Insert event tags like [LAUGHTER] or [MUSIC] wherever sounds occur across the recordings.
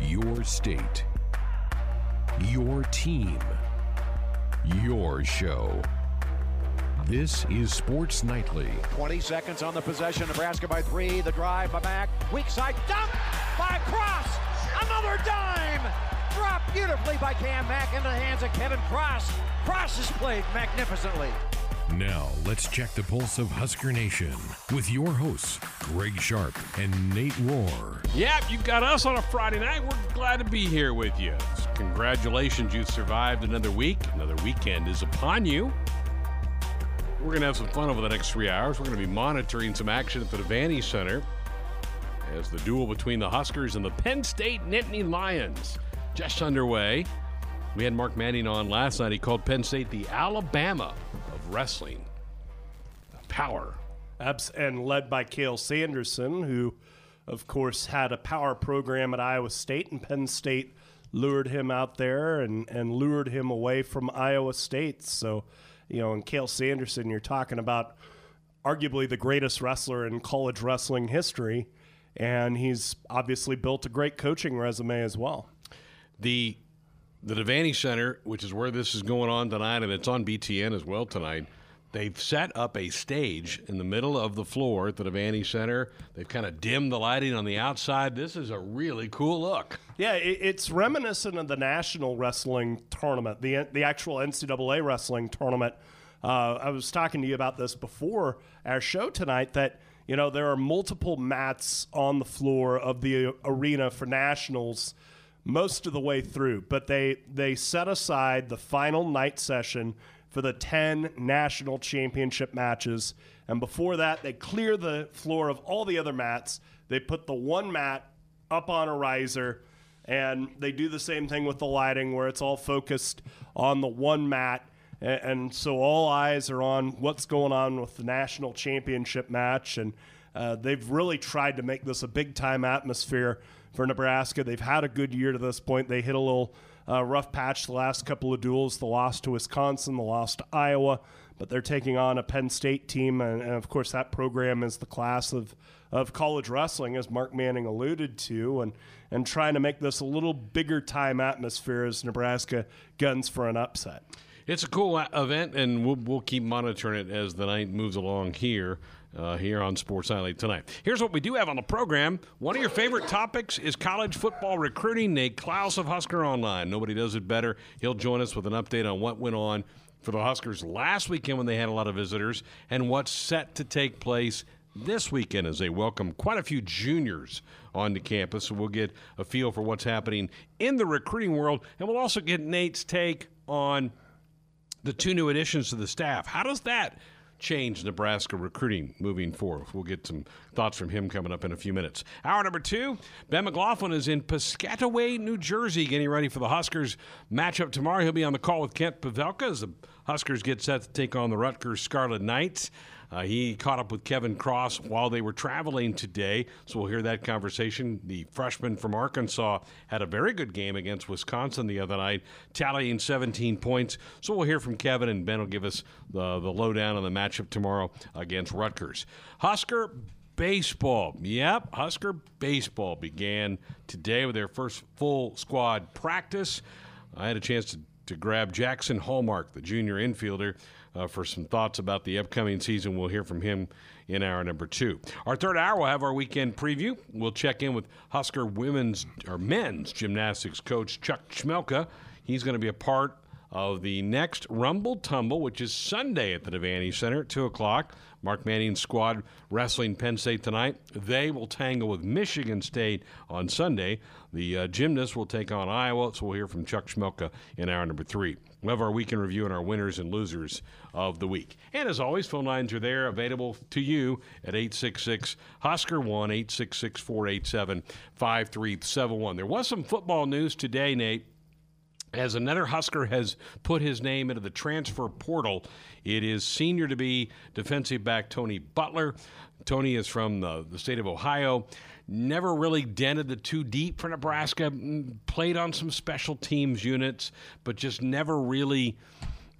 Your state. Your team. Your show. This is Sports Nightly. 20 seconds on the possession. Nebraska by three. The drive by Mack. Weak side dump by Cross. Another dime. Dropped beautifully by Cam Mack into the hands of Kevin Cross. Cross has played magnificently. Now, let's check the pulse of Husker Nation with your hosts, Greg Sharpe and Nate Rohr. Yep, you've got us on a Friday night. We're glad to be here with you. Congratulations, you've survived another week. Another weekend is upon you. We're going to have some fun over the next three hours. We're going to be monitoring some action at the Devaney Center as the duel between the Huskers and the Penn State Nittany Lions just underway. We had Mark Manning on last night. He called Penn State the Alabama of wrestling. Power. Abs- and led by Cael Sanderson, who, of course, had a power program at Iowa State, and Penn State lured him out there and, and lured him away from Iowa State. So, you know, and Cael Sanderson, you're talking about arguably the greatest wrestler in college wrestling history, and he's obviously built a great coaching resume as well. The the Devaney Center, which is where this is going on tonight, and it's on BTN as well tonight. They've set up a stage in the middle of the floor at the Devaney Center. They've kind of dimmed the lighting on the outside. This is a really cool look. Yeah, it's reminiscent of the national wrestling tournament, the the actual NCAA wrestling tournament. Uh, I was talking to you about this before our show tonight. That you know there are multiple mats on the floor of the arena for nationals most of the way through, but they they set aside the final night session for the 10 national championship matches. And before that, they clear the floor of all the other mats. They put the one mat up on a riser, and they do the same thing with the lighting where it's all focused on the one mat. And, and so all eyes are on what's going on with the national championship match. And uh, they've really tried to make this a big time atmosphere for Nebraska. They've had a good year to this point. They hit a little uh, rough patch the last couple of duels the loss to Wisconsin, the loss to Iowa, but they're taking on a Penn State team. And, and, of course, that program is the class of, of college wrestling, as Mark Manning alluded to, and, and trying to make this a little bigger time atmosphere as Nebraska guns for an upset. It's a cool event, and we'll, we'll keep monitoring it as the night moves along here uh, here on Sports Nightly tonight. Here's what we do have on the program. One of your favorite topics is college football recruiting. Nate Clouse of Husker Online. Nobody does it better. He'll join us with an update on what went on for the Huskers last weekend when they had a lot of visitors and what's set to take place this weekend as they welcome quite a few juniors onto campus. So we'll get a feel for what's happening in the recruiting world, and we'll also get Nate's take on the two new additions to the staff. How does that change Nebraska recruiting moving forward. We'll get some thoughts from him coming up in a few minutes. Hour number two, Ben McLaughlin is in Piscataway, New Jersey, getting ready for the Huskers matchup tomorrow. He'll be on the call with Kent Pavelka as the Huskers get set to take on the Rutgers Scarlet Knights. Uh, he caught up with Kevin Cross while they were traveling today, so we'll hear that conversation. The freshman from Arkansas had a very good game against Wisconsin the other night, tallying 17 points. So we'll hear from Kevin, and Ben will give us the, the lowdown on the matchup tomorrow against Rutgers. Husker baseball. Yep, Husker baseball began today with their first full squad practice. I had a chance to, to grab Jaxon Hallmark, the junior infielder uh, for some thoughts about the upcoming season. We'll hear from him in hour number two. Our third hour, we'll have our weekend preview. We'll check in with Husker women's or men's gymnastics coach Chuck Chmelka. He's going to be a part of the next Rumble Tumble, which is Sunday at the Devaney Center, at 2 o'clock. Mark Manning's squad wrestling Penn State tonight. They will tangle with Michigan State on Sunday. The uh, gymnasts will take on Iowa, so we'll hear from Chuck Chmelka in hour number three. We'll have our weekend review and our winners and losers of the week. And as always, phone lines are there available to you at 866 Husker 1 866 487 5371. There was some football news today, Nate. As another Husker has put his name into the transfer portal, it is senior to be defensive back Tony Butler. Tony is from the, the state of Ohio. Never really dented the two deep for Nebraska. Mm, played on some special teams units, but just never really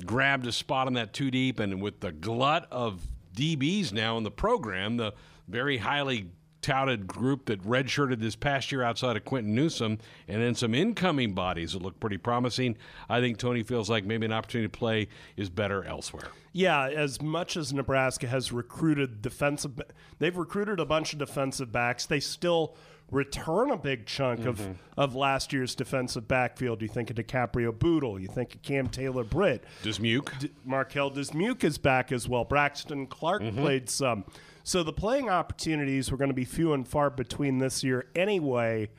grabbed a spot on that two deep. And with the glut of DBs now in the program, the very highly touted group that redshirted this past year outside of Quinton Newsome, and then some incoming bodies that look pretty promising. I think Tony feels like maybe an opportunity to play is better elsewhere. Yeah, as much as Nebraska has recruited defensive, they've recruited a bunch of defensive backs. They still return a big chunk of, mm-hmm. of last year's defensive backfield. You think of Dicaprio Bootle, you think of Cam Taylor Britt. Dismuke. D- Marquel Dismuke is back as well. Braxton Clark mm-hmm. played some. So the playing opportunities were going to be few and far between this year anyway,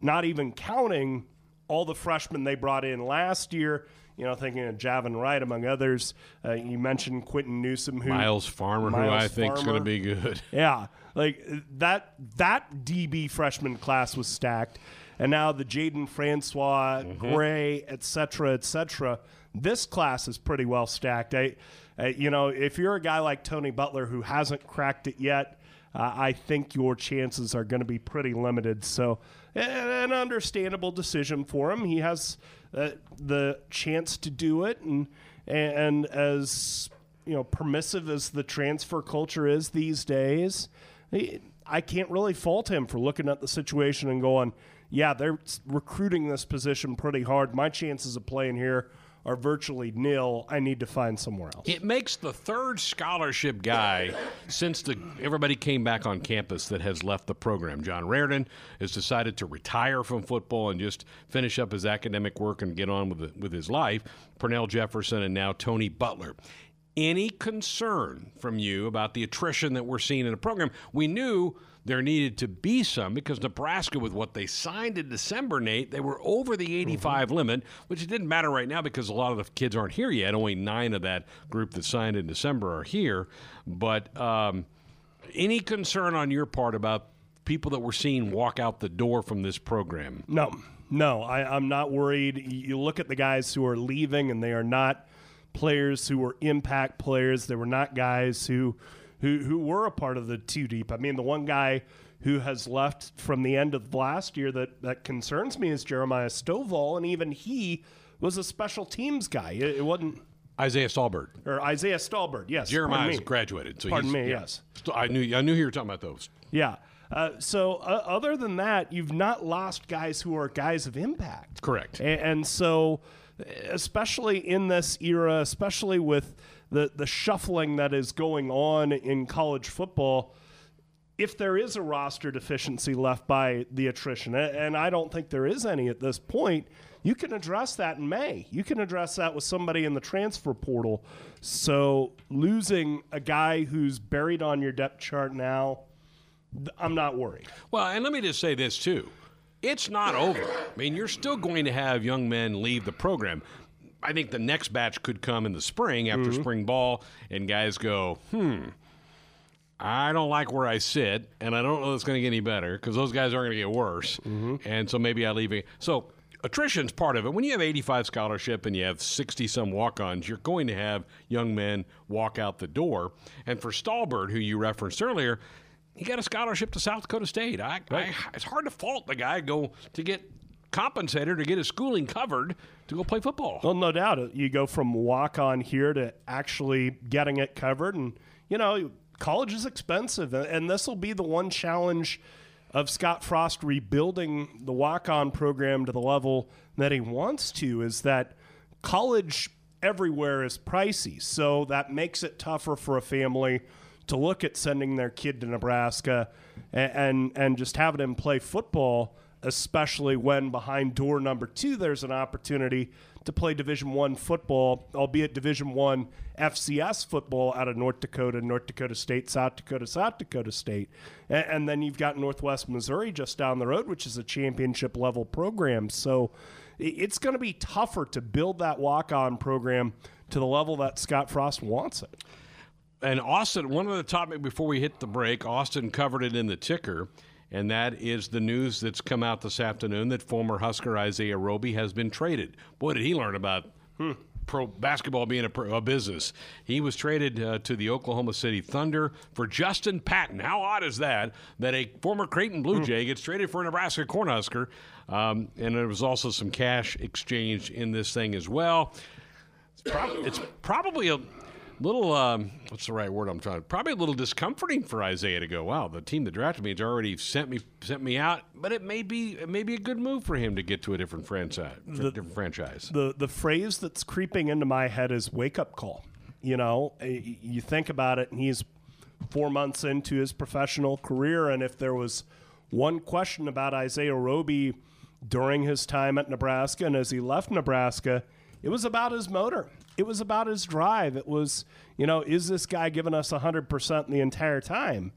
not even counting all the freshmen they brought in last year. You know, thinking of Javin Wright, among others. Uh, you mentioned Quinton Newsome, who Myles Farmer, who I think is going to be good. [LAUGHS] yeah, like that that DB freshman class was stacked, and now the Jaden Francois, Gray, et cetera, et cetera. This class is pretty well stacked. I, uh, you know, if you're a guy like Tony Butler who hasn't cracked it yet, uh, I think your chances are going to be pretty limited. So, an understandable decision for him. He has uh, the chance to do it, and and as you know, permissive as the transfer culture is these days, I can't really fault him for looking at the situation and going, "Yeah, they're recruiting this position pretty hard. My chances of playing here." Are virtually nil. I need to find somewhere else. It makes the third scholarship guy since the everybody came back on campus that has left the program. John Raridon has decided to retire from football and just finish up his academic work and get on with the, with his life. Pernell Jefferson and now Tony Butler. Any concern from you about the attrition that we're seeing in the program? We knew there needed to be some because Nebraska, with what they signed in December, Nate, they were over the 85 limit, which it didn't matter right now because a lot of the kids aren't here yet. Only nine of that group that signed in December are here. But um, any concern on your part about people that we're seeing walk out the door from this program? No, no, I, I'm not worried. You look at the guys who are leaving, and they are not players who were impact players. They were not guys who who who were a part of the two deep. I mean, the one guy who has left from the end of last year that that concerns me is Jeremiah Stovall, and even he was a special teams guy. It, it wasn't Isaiah Stalbird. or Isaiah Stalbird. Yes, Jeremiah's graduated. So Pardon me, yeah. yes. I knew I knew you were talking about those. Yeah. Uh, so uh, other than that, you've not lost guys who are guys of impact. Correct. A- And, so, especially in this era, especially with the the shuffling that is going on in college football, if there is a roster deficiency left by the attrition, and I don't think there is any at this point, you can address that in May. You can address that with somebody in the transfer portal. So losing a guy who's buried on your depth chart now, I'm not worried. Well, and let me just say this too. It's not over. I mean, you're still going to have young men leave the program. I think the next batch could come in the spring after spring ball, and guys go, hmm, I don't like where I sit, and I don't know it's going to get any better because those guys aren't going to get worse. And so maybe I leave it. So attrition's part of it. When you have 85 scholarship and you have 60 some walk ons, you're going to have young men walk out the door. And for Stalbird, who you referenced earlier, he got a scholarship to South Dakota State. I, I, it's hard to fault the guy go to get compensated or get his schooling covered to go play football. Well, no doubt. Uh, you go from walk on here to actually getting it covered. And, you know, college is expensive. and- And this will be the one challenge of Scott Frost rebuilding the walk on program to the level that he wants to is that college everywhere is pricey. So that makes it tougher for a family to look at sending their kid to Nebraska and, and, and just having him play football especially when behind door number two there's an opportunity to play division one football albeit division one fcs football out of north dakota north dakota state south dakota south dakota state. And, and then you've got northwest missouri just down the road which is a championship level program. So it's going to be tougher to build that walk-on program to the level that scott frost wants it. And Austin, one of the topic before we hit the break, Austin covered it in the ticker, and that is the news that's come out this afternoon that former Husker Isaiah Roby has been traded. Boy, did he learn about pro basketball being a, pro, a business. He was traded uh, to the Oklahoma City Thunder for Justin Patton. How odd is that? That a former Creighton Blue Jay gets traded for a Nebraska Cornhusker, um, and there was also some cash exchange in this thing as well. It's, prob- it's probably a little um, what's the right word I'm trying? Probably a little discomforting for Isaiah to go. Wow, the team that drafted me has already sent me sent me out, but it may be it may be a good move for him to get to a different franchise. The, different franchise. The the phrase that's creeping into my head is wake up call. You know, you think about it, and he's four months into his professional career, and if there was one question about Isaiah Roby during his time at Nebraska and as he left Nebraska, it was about his motor. It was about his drive. It was, you know, is this guy giving us 100% the entire time?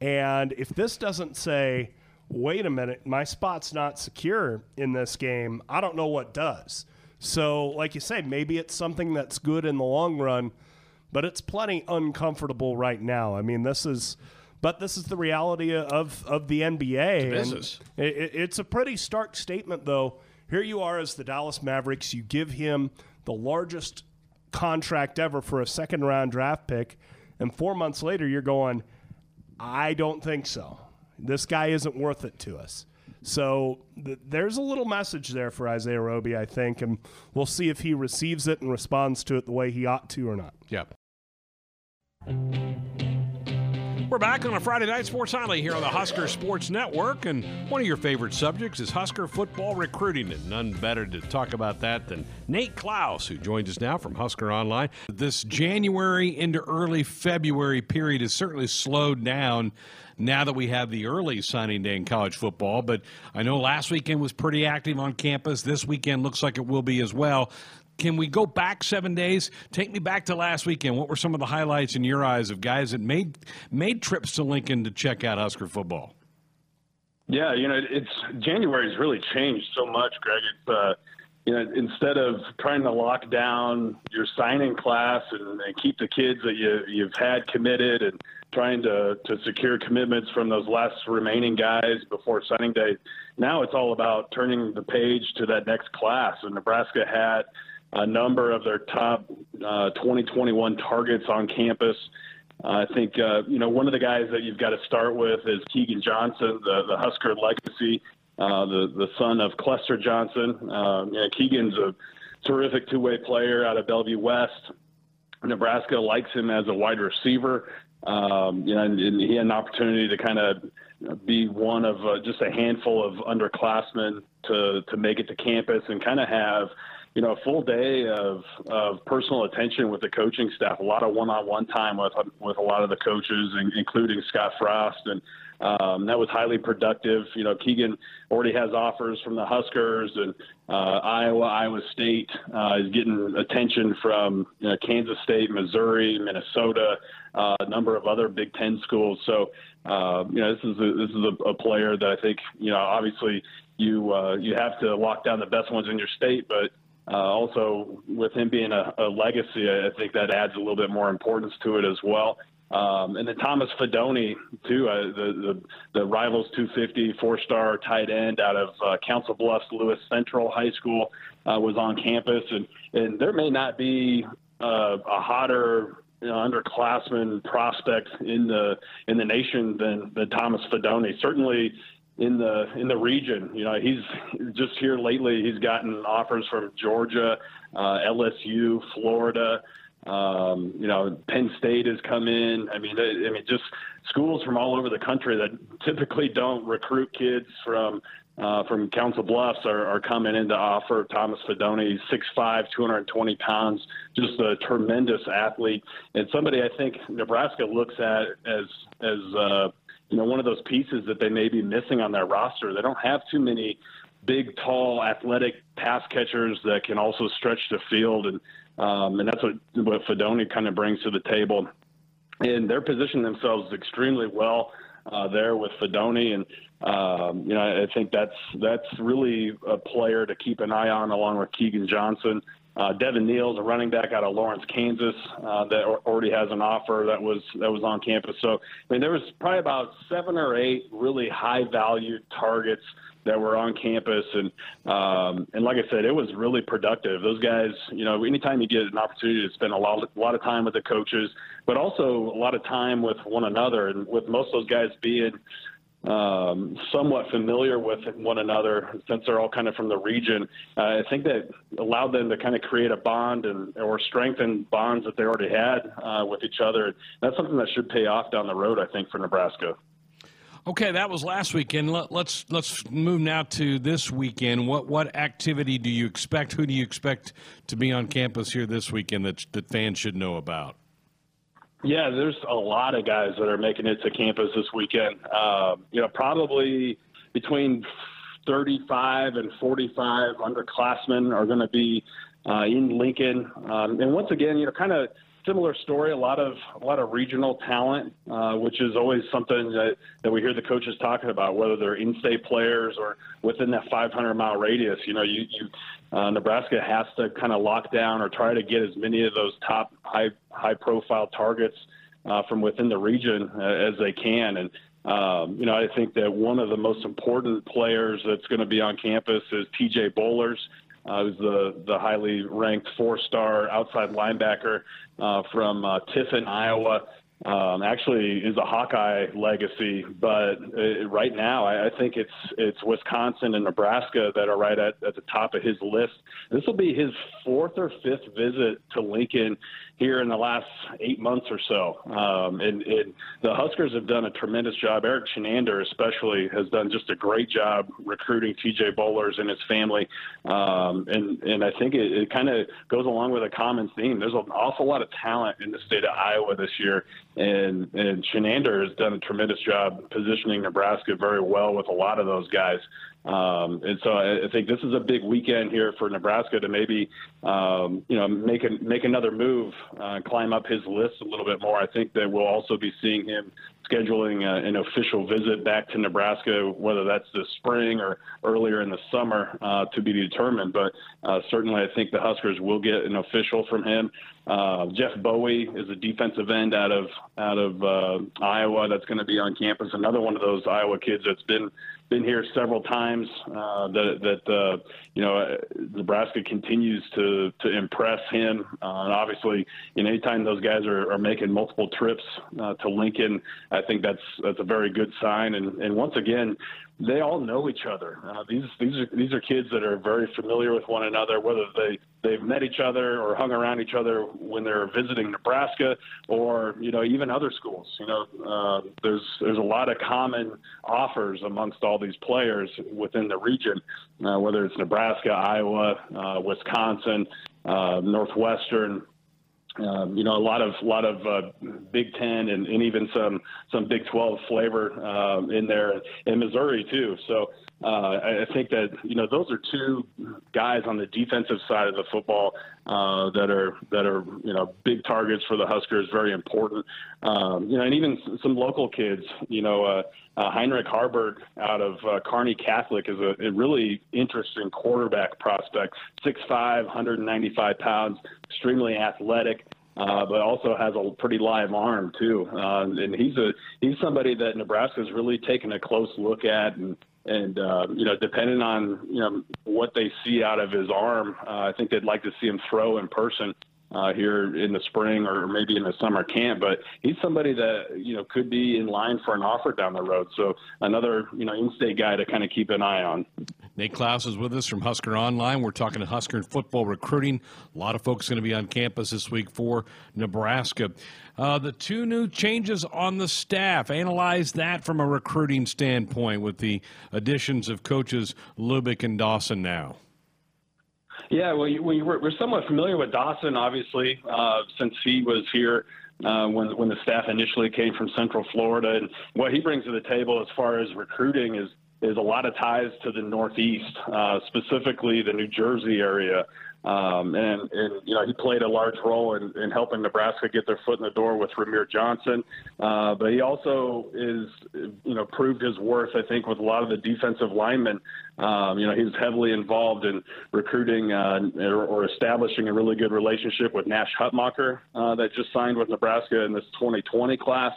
And if this doesn't say, wait a minute, my spot's not secure in this game, I don't know what does. So, like you say, maybe it's something that's good in the long run, but it's plenty uncomfortable right now. I mean, this is but this is the reality of of the NBA. business. It, it's a pretty stark statement, though. Here you are as the Dallas Mavericks. You give him the largest contract ever for a second round draft pick, and four months later, you're going, I don't think so. This guy isn't worth it to us. So th- there's a little message there for Isaiah Roby, I think, and we'll see if he receives it and responds to it the way he ought to or not. Yeah. We're back on a Friday night sports highlight here on the Husker Sports Network, and one of your favorite subjects is Husker football recruiting, and none better to talk about that than Nate Clouse, who joins us now from Husker Online. This January into early February period has certainly slowed down now that we have the early signing day in college football. But I know last weekend was pretty active on campus. This weekend looks like it will be as well. Can we go back seven days? Take me back to last weekend. What were some of the highlights in your eyes of guys that made made trips to Lincoln to check out Husker football? Yeah, you know, it's January's really changed so much, Greg. It's uh, you know, instead of trying to lock down your signing class and, and keep the kids that you you've had committed and trying to to secure commitments from those last remaining guys before signing day, now it's all about turning the page to that next class. And Nebraska had a number of their top uh, 2021 targets on campus. I think uh, you know one of the guys that you've got to start with is Keegan Johnson, the, the Husker legacy, uh, the the son of Clester Johnson. You know, Keegan's a terrific two-way player out of Bellevue West. Nebraska likes him as a wide receiver. Um, you know, and, and, he had an opportunity to kind of be one of uh, just a handful of underclassmen to to make it to campus and kind of have you know, a full day of, of personal attention with the coaching staff, a lot of one-on-one time with with a lot of the coaches, including Scott Frost, and um, that was highly productive. You know, Keegan already has offers from the Huskers and uh, Iowa, Iowa State uh, is getting attention from you know, Kansas State, Missouri, Minnesota, uh, a number of other Big Ten schools. So, uh, you know, this is a, this is a, a player that I think you know, obviously you uh, you have to lock down the best ones in your state, but uh, also, with him being a, a, legacy, I think that adds a little bit more importance to it as well. Um, and then Thomas Fidone, too, uh, the, the, the Rivals 250 four star tight end out of uh, Council Bluffs Lewis Central High School, uh, was on campus. And, and there may not be uh, a hotter you know, underclassman prospect in the in the nation than, than Thomas Fidone. Certainly, in the in the region. You know, he's just here lately. He's gotten offers from Georgia, uh, LSU, Florida. Um, you know, Penn State has come in. I mean, I mean, just schools from all over the country that typically don't recruit kids from uh, from Council Bluffs are, are coming in to offer Thomas Fidone, 6'5", 220 pounds, just a tremendous athlete, and somebody I think Nebraska looks at as as uh, you know, one of those pieces that they may be missing on their roster. They don't have too many big, tall, athletic pass catchers that can also stretch the field, and um, and that's what what Fidone kind of brings to the table. And they're positioning themselves extremely well uh, there with Fidone, and um, you know, I think that's that's really a player to keep an eye on, along with Keegan Johnson. Uh, Devin Neal's a running back out of Lawrence, Kansas, uh, that already has an offer that was that was on campus. So, I mean, there was probably about seven or eight really high value targets that were on campus, and um, and like I said, it was really productive. Those guys, you know, anytime you get an opportunity to spend a lot a lot of time with the coaches, but also a lot of time with one another, and with most of those guys being um, somewhat familiar with one another since they're all kind of from the region. Uh, I think that allowed them to kind of create a bond and or strengthen bonds that they already had uh, with each other. That's something that should pay off down the road, I think, for Nebraska. Okay, that was last weekend. Let, let's let's move now to this weekend. What what activity do you expect? Who do you expect to be on campus here this weekend that that fans should know about? Yeah, there's a lot of guys that are making it to campus this weekend. Um, you know, probably between 35 and 45 underclassmen are going to be uh, in Lincoln. Um, and once again, you know, kind of similar story. A lot of a lot of regional talent, uh, which is always something that, that we hear the coaches talking about, whether they're in-state players or within that 500 mile radius. You know, you, you uh, Nebraska has to kind of lock down or try to get as many of those top high high profile targets uh, from within the region uh, as they can. And um, you know, I think that one of the most important players that's going to be on campus is T.J. Bollers uh, who's the, the highly ranked four star outside linebacker uh, from uh, Tiffin, Iowa. Um, actually, is a Hawkeye legacy, but uh, right now I, I think it's it's Wisconsin and Nebraska that are right at, at the top of his list. This will be his fourth or fifth visit to Lincoln here in the last eight months or so. Um, and, and, the Huskers have done a tremendous job. Erik Chinander, especially, has done just a great job recruiting TJ Bollers and his family. Um, and, and I think it, it kind of goes along with a common theme. There's an awful lot of talent in the state of Iowa this year. And, and Chinander has done a tremendous job positioning Nebraska very well with a lot of those guys. Um, and so I, I think this is a big weekend here for Nebraska to maybe, um, you know, make a, make another move, uh, climb up his list a little bit more. I think that we'll also be seeing him scheduling uh, an official visit back to Nebraska, whether that's this spring or earlier in the summer, uh, to be determined. But uh, certainly, I think the Huskers will get an official from him. Uh, Jeff Bowie is a defensive end out of out of uh, Iowa that's going to be on campus. Another one of those Iowa kids that's been been here several times. Uh, that that uh, you know Nebraska continues to to impress him. Uh, and obviously, you know, anytime those guys are, are making multiple trips uh, to Lincoln, I think that's that's a very good sign. And and once again, they all know each other. Uh, these these are these are kids that are very familiar with one another, whether they they've met each other or hung around each other when they're visiting Nebraska, or you know even other schools. You know, uh, there's there's a lot of common offers amongst all these players within the region, uh, whether it's Nebraska, Iowa, uh, Wisconsin, uh, Northwestern. Um, you know, a lot of lot of uh, Big Ten and, and even some some Big Twelve flavor um, in there, in Missouri too. So uh, I, think that you know those are two guys on the defensive side of the football uh, that are that are you know big targets for the Huskers, very important. Um, you know, and even some local kids. You know, uh, uh, Heinrich Haarberg out of uh, Kearney Catholic is a, a really interesting quarterback prospect. 6'5", 195 pounds, extremely athletic. Uh, but also has a pretty live arm too, uh, and he's a he's somebody that Nebraska's really taken a close look at, and and uh, you know, depending on you know what they see out of his arm, uh, I think they'd like to see him throw in person uh, here in the spring or maybe in the summer camp. But he's somebody that you know could be in line for an offer down the road. So another you know in-state guy to kind of keep an eye on. Nate Clouse is with us from Husker Online. We're talking to Husker football recruiting. A lot of folks going to be on campus this week for Nebraska. Uh, the two new changes on the staff. Analyze that from a recruiting standpoint with the additions of coaches Lubick and Dawson now. Yeah, well, we, we're, we're somewhat familiar with Dawson, obviously, uh, since he was here uh, when when the staff initially came from Central Florida, and what he brings to the table as far as recruiting is is a lot of ties to the Northeast, uh, specifically the New Jersey area. Um, and, and, you know, he played a large role in, in helping Nebraska get their foot in the door with Rahmir Johnson. Uh, but he also is, you know, proved his worth, I think, with a lot of the defensive linemen. Um, you know, he's heavily involved in recruiting uh, or, or, establishing a really good relationship with Nash Hutmacher uh, that just signed with Nebraska in this 2020 class.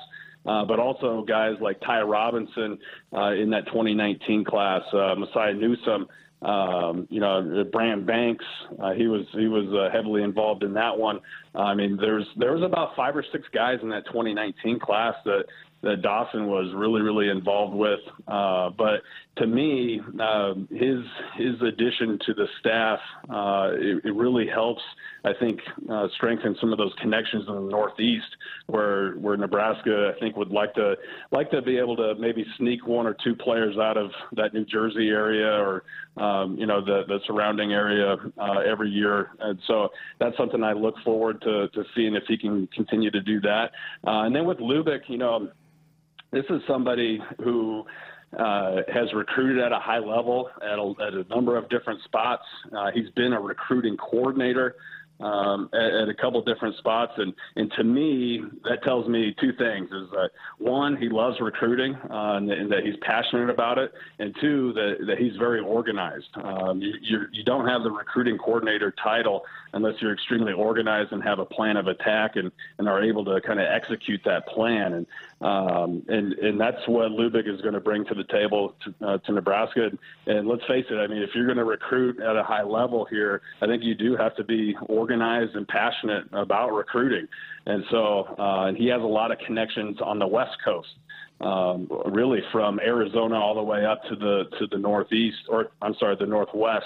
Uh, but also guys like Ty Robinson uh, in that 2019 class, uh, Mosai Newsom, um, you know, Brant Banks, uh, he was he was uh, heavily involved in that one. I mean, there's there was about five or six guys in that 2019 class that that Dawson was really, really involved with. Uh, but to me, uh, his his addition to the staff uh, it, it, really helps. I think uh, strengthen some of those connections in the Northeast, where where Nebraska I think would like to like to be able to maybe sneak one or two players out of that New Jersey area or um, you know the the surrounding area uh, every year. And so that's something I look forward to to seeing if he can continue to do that. Uh, and then with Lubick, you know this is somebody who uh, has recruited at a high level at a, at a number of different spots. Uh, he's been a recruiting coordinator um, at, at, a couple different spots, and and to me that tells me two things: is that one, he loves recruiting uh, and, and, that he's passionate about it, and two, that, that he's very organized. Um, you, you you don't have the recruiting coordinator title unless you're extremely organized and have a plan of attack and, and are able to kind of execute that plan. And um, and and that's what Lubick is going to bring to the table to, uh, to Nebraska. And, and, let's face it, I mean, if you're going to recruit at a high level here, I think you do have to be organized and passionate about recruiting. And so uh, and he has a lot of connections on the West Coast. Um, really from Arizona all the way up to the to the northeast, or I'm sorry, the northwest.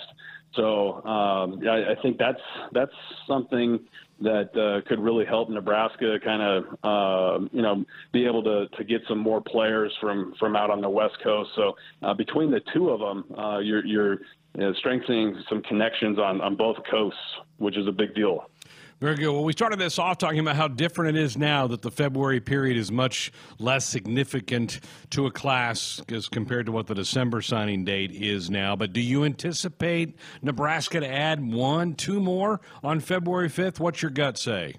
So um, I, I think that's that's something that uh, could really help Nebraska kind of uh, you know be able to, to get some more players from from out on the West Coast. So uh, between the two of them, uh, you're, you're you know, strengthening some connections on, on both coasts, which is a big deal. Very good. Well, we started this off talking about how different it is now that the February period is much less significant to a class as compared to what the December signing date is now. But do you anticipate Nebraska to add one, two more on February 5th? What's your gut say?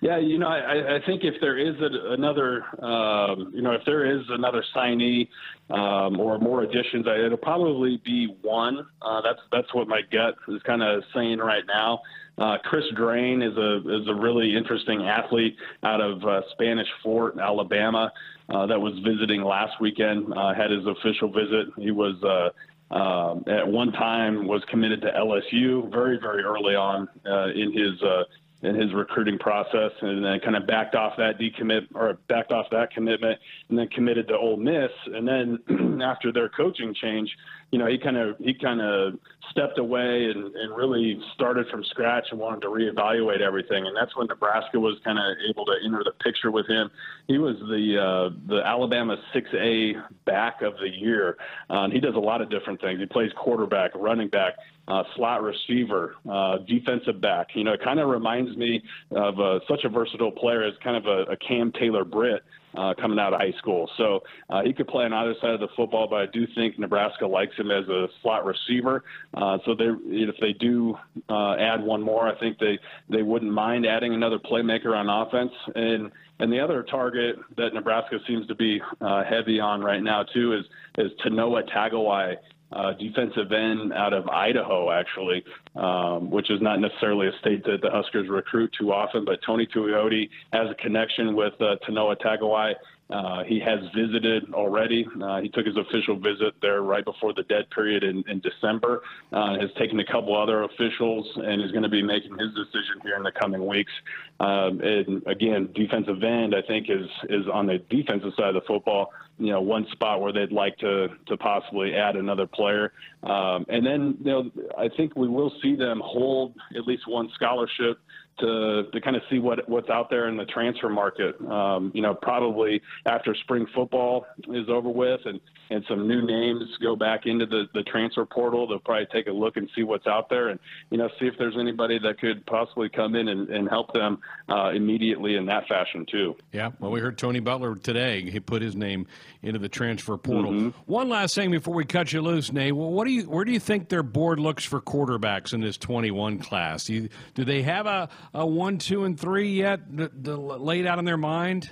Yeah, you know, I, I think if there is a, another, um, you know, if there is another signee um, or more additions, it'll probably be one. Uh, that's that's what my gut is kind of saying right now. Uh, Chris Drain is a is a really interesting athlete out of uh, Spanish Fort, Alabama, uh, that was visiting last weekend. Uh, had his official visit. He was. Uh, um, at one time was committed to LSU very very early on uh, in his uh, in his recruiting process, and then kind of backed off that decommit or backed off that commitment, and then committed to Ole Miss. And then [CLEARS THROAT] after their coaching change, you know, he kind of he kind of stepped away and, and really started from scratch and wanted to reevaluate everything. And that's when Nebraska was kind of able to enter the picture with him. He was the uh, the Alabama 6A back of the year. And he does a lot of different things. He plays quarterback, running back, uh, slot receiver, uh, defensive back. You know, it kind of reminds me of uh, such a versatile player as kind of a, a Cam Taylor Britt uh, coming out of high school. So uh, he could play on either side of the football, but I do think Nebraska likes him as a slot receiver. Uh, so they, if they do uh, add one more, I think they they wouldn't mind adding another playmaker on offense. And and the other target that Nebraska seems to be uh, heavy on right now too is is Tanoh Tagawai uh, defensive end out of Idaho, actually, um, which is not necessarily a state that the Huskers recruit too often. But Tony Tuioti has a connection with uh, Tanoh Tagawai. Uh, he has visited already. Uh, he took his official visit there right before the dead period in, in December. Uh, has taken a couple other officials and is going to be making his decision here in the coming weeks. Um, and again, defensive end, I think, is is on the defensive side of the football. You know, one spot where they'd like to to possibly add another player. Um, and then, you know, I think we will see them hold at least one scholarship to to kind of see what what's out there in the transfer market. Um, you know, probably after spring football is over with and and some new names go back into the the transfer portal, they'll probably take a look and see what's out there and you know see if there's anybody that could possibly come in and, and help them uh, immediately in that fashion too. Yeah, well, we heard Tony Butler today. He put his name into the transfer portal. Mm-hmm. One last thing before we cut you loose, Nate. Well, what do you where do you think their board looks for quarterbacks in this 21 class? Do, you, do they have a a one, two, and three yet laid out in their mind?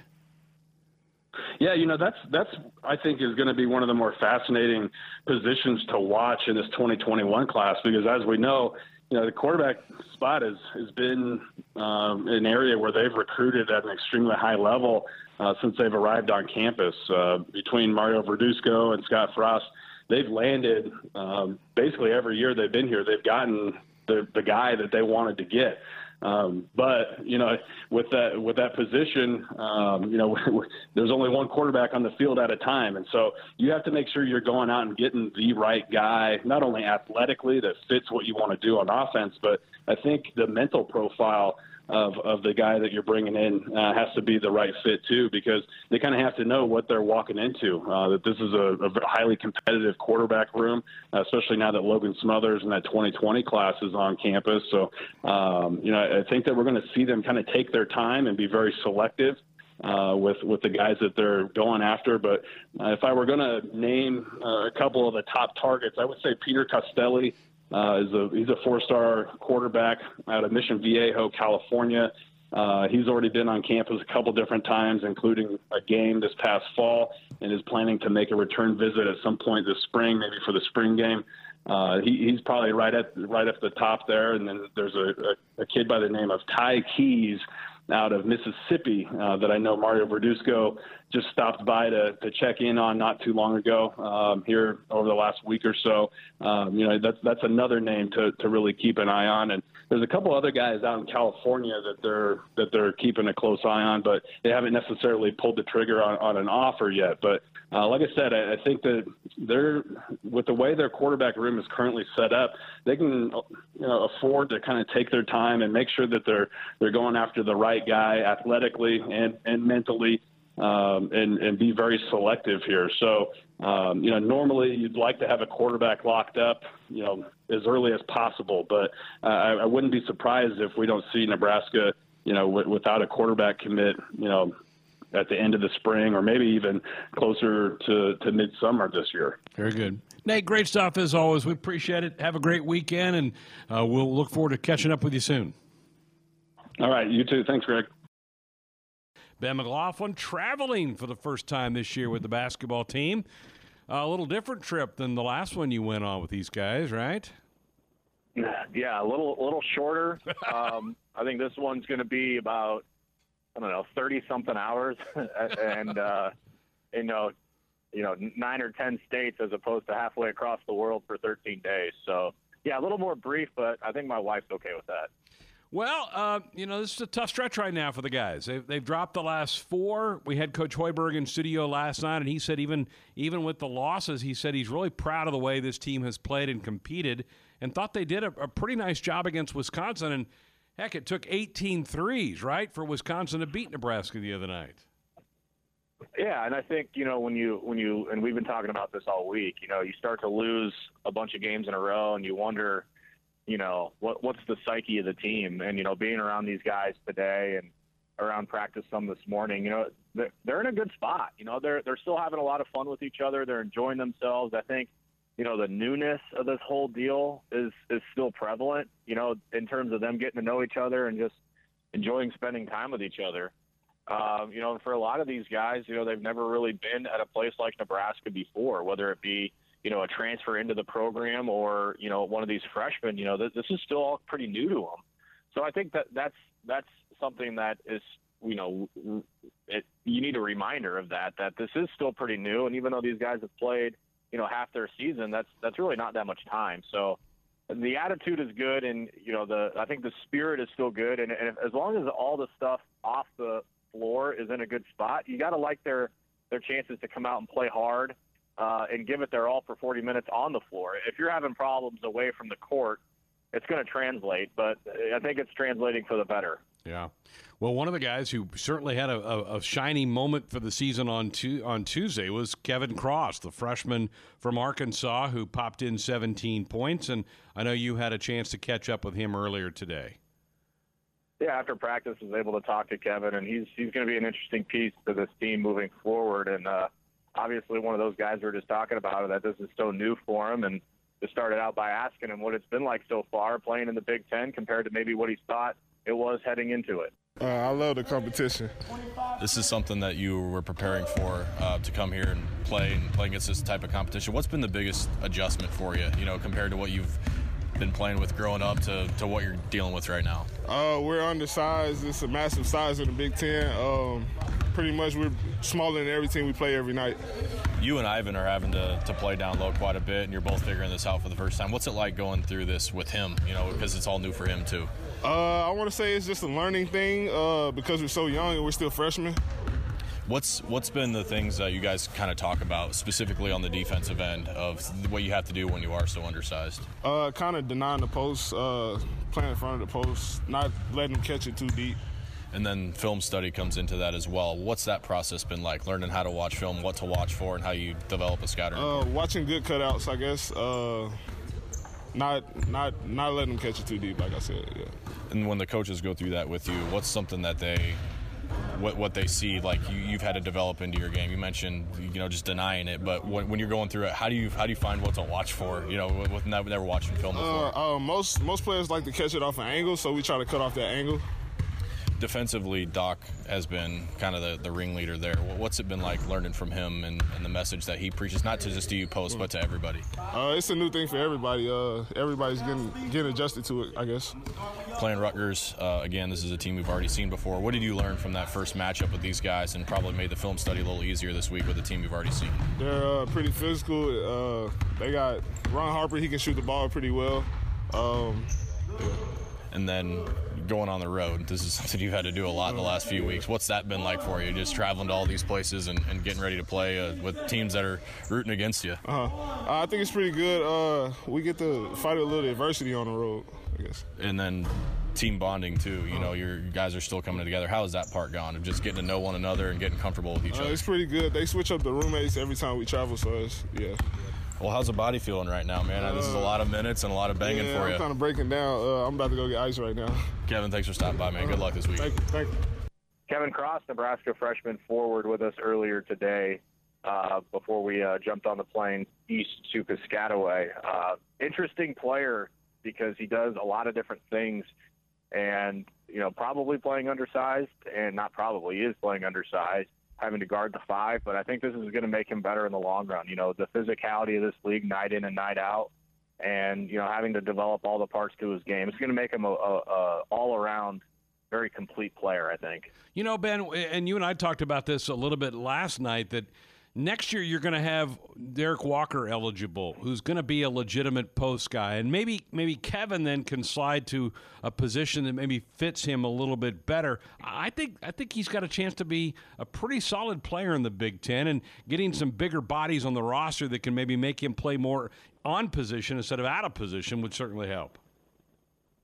Yeah, you know that's that's I think is going to be one of the more fascinating positions to watch in this 2021 class because as we know, you know the quarterback spot has has been um, an area where they've recruited at an extremely high level uh, since they've arrived on campus. Uh, between Mario Verduzco and Scott Frost, they've landed um, basically every year they've been here. They've gotten the the guy that they wanted to get. Um, but you know, with that with that position, um, you know, [LAUGHS] there's only one quarterback on the field at a time, and so you have to make sure you're going out and getting the right guy, not only athletically that fits what you want to do on offense, but I think the mental profile of, of the guy that you're bringing in uh, has to be the right fit too, because they kind of have to know what they're walking into. Uh, that this is a, a highly competitive quarterback room, especially now that Logan Smothers and that 2020 class is on campus. So, um, you know, I think that we're going to see them kind of take their time and be very selective. Uh, with with the guys that they're going after. But uh, if I were going to name uh, a couple of the top targets, I would say Peter Costelli uh, is a he's a four-star quarterback out of Mission Viejo, California. Uh, he's already been on campus a couple different times, including a game this past fall, and is planning to make a return visit at some point this spring, maybe for the spring game. Uh, he, he's probably right at right at the top there, and then there's a, a, a kid by the name of Ty Keys out of Mississippi uh, that I know Mario Verduzco just stopped by to, to check in on not too long ago um, here over the last week or so. Um, you know, that's that's another name to, to really keep an eye on. And there's a couple other guys out in California that they're that they're keeping a close eye on, but they haven't necessarily pulled the trigger on, on an offer yet. But uh, like I said, I, I think that they're with the way their quarterback room is currently set up, they can you know afford to kind of take their time and make sure that they're they're going after the right guy athletically and and mentally um, and, and be very selective here. So, um, you know, normally you'd like to have a quarterback locked up, you know, as early as possible. But uh, I, I wouldn't be surprised if we don't see Nebraska, you know, w- without a quarterback commit, you know, at the end of the spring or maybe even closer to, to midsummer this year. Very good. Nate, great stuff as always. We appreciate it. Have a great weekend, and uh, we'll look forward to catching up with you soon. All right. You too. Thanks, Greg. Ben McLaughlin traveling for the first time this year with the basketball team. A little different trip than the last one you went on with these guys, right? Yeah, a little a little shorter. [LAUGHS] um, I think this one's going to be about I don't know thirty something hours, [LAUGHS] and uh, you know, you know nine or ten states as opposed to halfway across the world for thirteen days. So yeah, a little more brief, but I think my wife's okay with that. Well, uh, you know, this is a tough stretch right now for the guys. They've, they've dropped the last four. We had Coach Hoiberg in studio last night, and he said even even with the losses, he said he's really proud of the way this team has played and competed, and thought they did a, a pretty nice job against Wisconsin. And heck, it took 18 threes, right, for Wisconsin to beat Nebraska the other night. Yeah, and I think you know when you when you and we've been talking about this all week. You know, you start to lose a bunch of games in a row, and you wonder you know, what what's the psyche of the team? And you know, being around these guys today and around practice some this morning, you know, they're, they're in a good spot. You know, they're they're still having a lot of fun with each other. They're enjoying themselves. I think, you know, the newness of this whole deal is is still prevalent. You know, in terms of them getting to know each other and just enjoying spending time with each other. Um, you know, for a lot of these guys, you know, they've never really been at a place like Nebraska before, whether it be you know, a transfer into the program or, you know, one of these freshmen, you know, this, this is still all pretty new to them. So I think that that's, that's something that is, you know, it, you need a reminder of that, that this is still pretty new. And even though these guys have played, you know, half their season, that's, that's really not that much time. So the attitude is good. And, you know, the, I think the spirit is still good. And, and as long as all the stuff off the floor is in a good spot, you got to like their, their chances to come out and play hard uh, and give it their all for 40 minutes on the floor. If you're having problems away from the court, it's going to translate, but I think it's translating for the better. Yeah. Well, one of the guys who certainly had a, a, a shiny moment for the season on tu- on Tuesday was Kevin Cross, the freshman from Arkansas who popped in 17 points. And I know you had a chance to catch up with him earlier today. Yeah, after practice, I was able to talk to Kevin, and he's he's going to be an interesting piece to this team moving forward. And uh, obviously one of those guys we are just talking about that this is so new for him and just started out by asking him what it's been like so far playing in the Big Ten compared to maybe what he thought it was heading into it. Uh, I love the competition. This is something that you were preparing for uh, to come here and play and play against this type of competition. What's been the biggest adjustment for you, you know, compared to what you've been playing with growing up to, to what you're dealing with right now? Uh, we're undersized. It's a massive size in the Big Ten. Um, pretty much we're smaller than every team we play every night. You and Ivan are having to, to play down low quite a bit, and you're both figuring this out for the first time. What's it like going through this with him? You know, because it's all new for him too. Uh, I want to say it's just a learning thing uh, because we're so young and we're still freshmen. What's what's been the things that you guys kind of talk about specifically on the defensive end of what you have to do when you are so undersized? Uh, kind of denying the post, uh, playing in front of the post, not letting them catch it too deep. And then film study comes into that as well. What's that process been like? Learning how to watch film, what to watch for, and how you develop a scouting. Uh, watching good cutouts, I guess. Uh, not not not letting them catch it too deep, like I said. Yeah. And when the coaches go through that with you, what's something that they what what they see like you, have had to develop into your game. You mentioned you know just denying it, but when, when, you're going through it, how do you how do you find what to watch for? You know, with never, never watching film before. Uh, uh, most most players like to catch it off an angle, so we try to cut off that angle defensively, Doc has been kind of the, the ringleader there. What's it been like learning from him and, and the message that he preaches, not to just to you post, but to everybody? Uh, it's a new thing for everybody. Uh, everybody's getting getting adjusted to it, I guess. Playing Rutgers, uh, again, this is a team we've already seen before. What did you learn from that first matchup with these guys and probably made the film study a little easier this week with a team you've already seen? They're uh, pretty physical. Uh, they got Ron Harper, he can shoot the ball pretty well. Um, and then going on the road. This is something you've had to do a lot in the last few weeks. What's that been like for you? Just traveling to all these places and, and getting ready to play uh, with teams that are rooting against you. Uh-huh. I think it's pretty good. Uh, we get to fight a little adversity on the road, I guess. And then team bonding too. You know, your guys are still coming together. How has that part gone of just getting to know one another and getting comfortable with each uh, other? It's pretty good. They switch up the roommates every time we travel, so it's yeah. Well, how's the body feeling right now, man? Uh, this is a lot of minutes and a lot of banging yeah, for you. I'm kind of breaking down. Uh, I'm about to go get ice right now. Kevin, thanks for stopping by, man. Good luck this week. Thank you. Thank you. Kevin Cross, Nebraska freshman forward, with us earlier today uh, before we uh, jumped on the plane east to Piscataway. Uh, interesting player because he does a lot of different things, and you know probably playing undersized, and not probably he is playing undersized having to guard the five, but I think this is going to make him better in the long run. You know, the physicality of this league, night in and night out, and you know, having to develop all the parts to his game, it's going to make him a, a, a all around very complete player. I think. You know, Ben, and you and I talked about this a little bit last night that next year you're going to have Derrick Walker eligible, who's going to be a legitimate post guy, and maybe maybe Kevin then can slide to a position that maybe fits him a little bit better. I think I think he's got a chance to be a pretty solid player in the Big Ten, and getting some bigger bodies on the roster that can maybe make him play more on position instead of out of position would certainly help.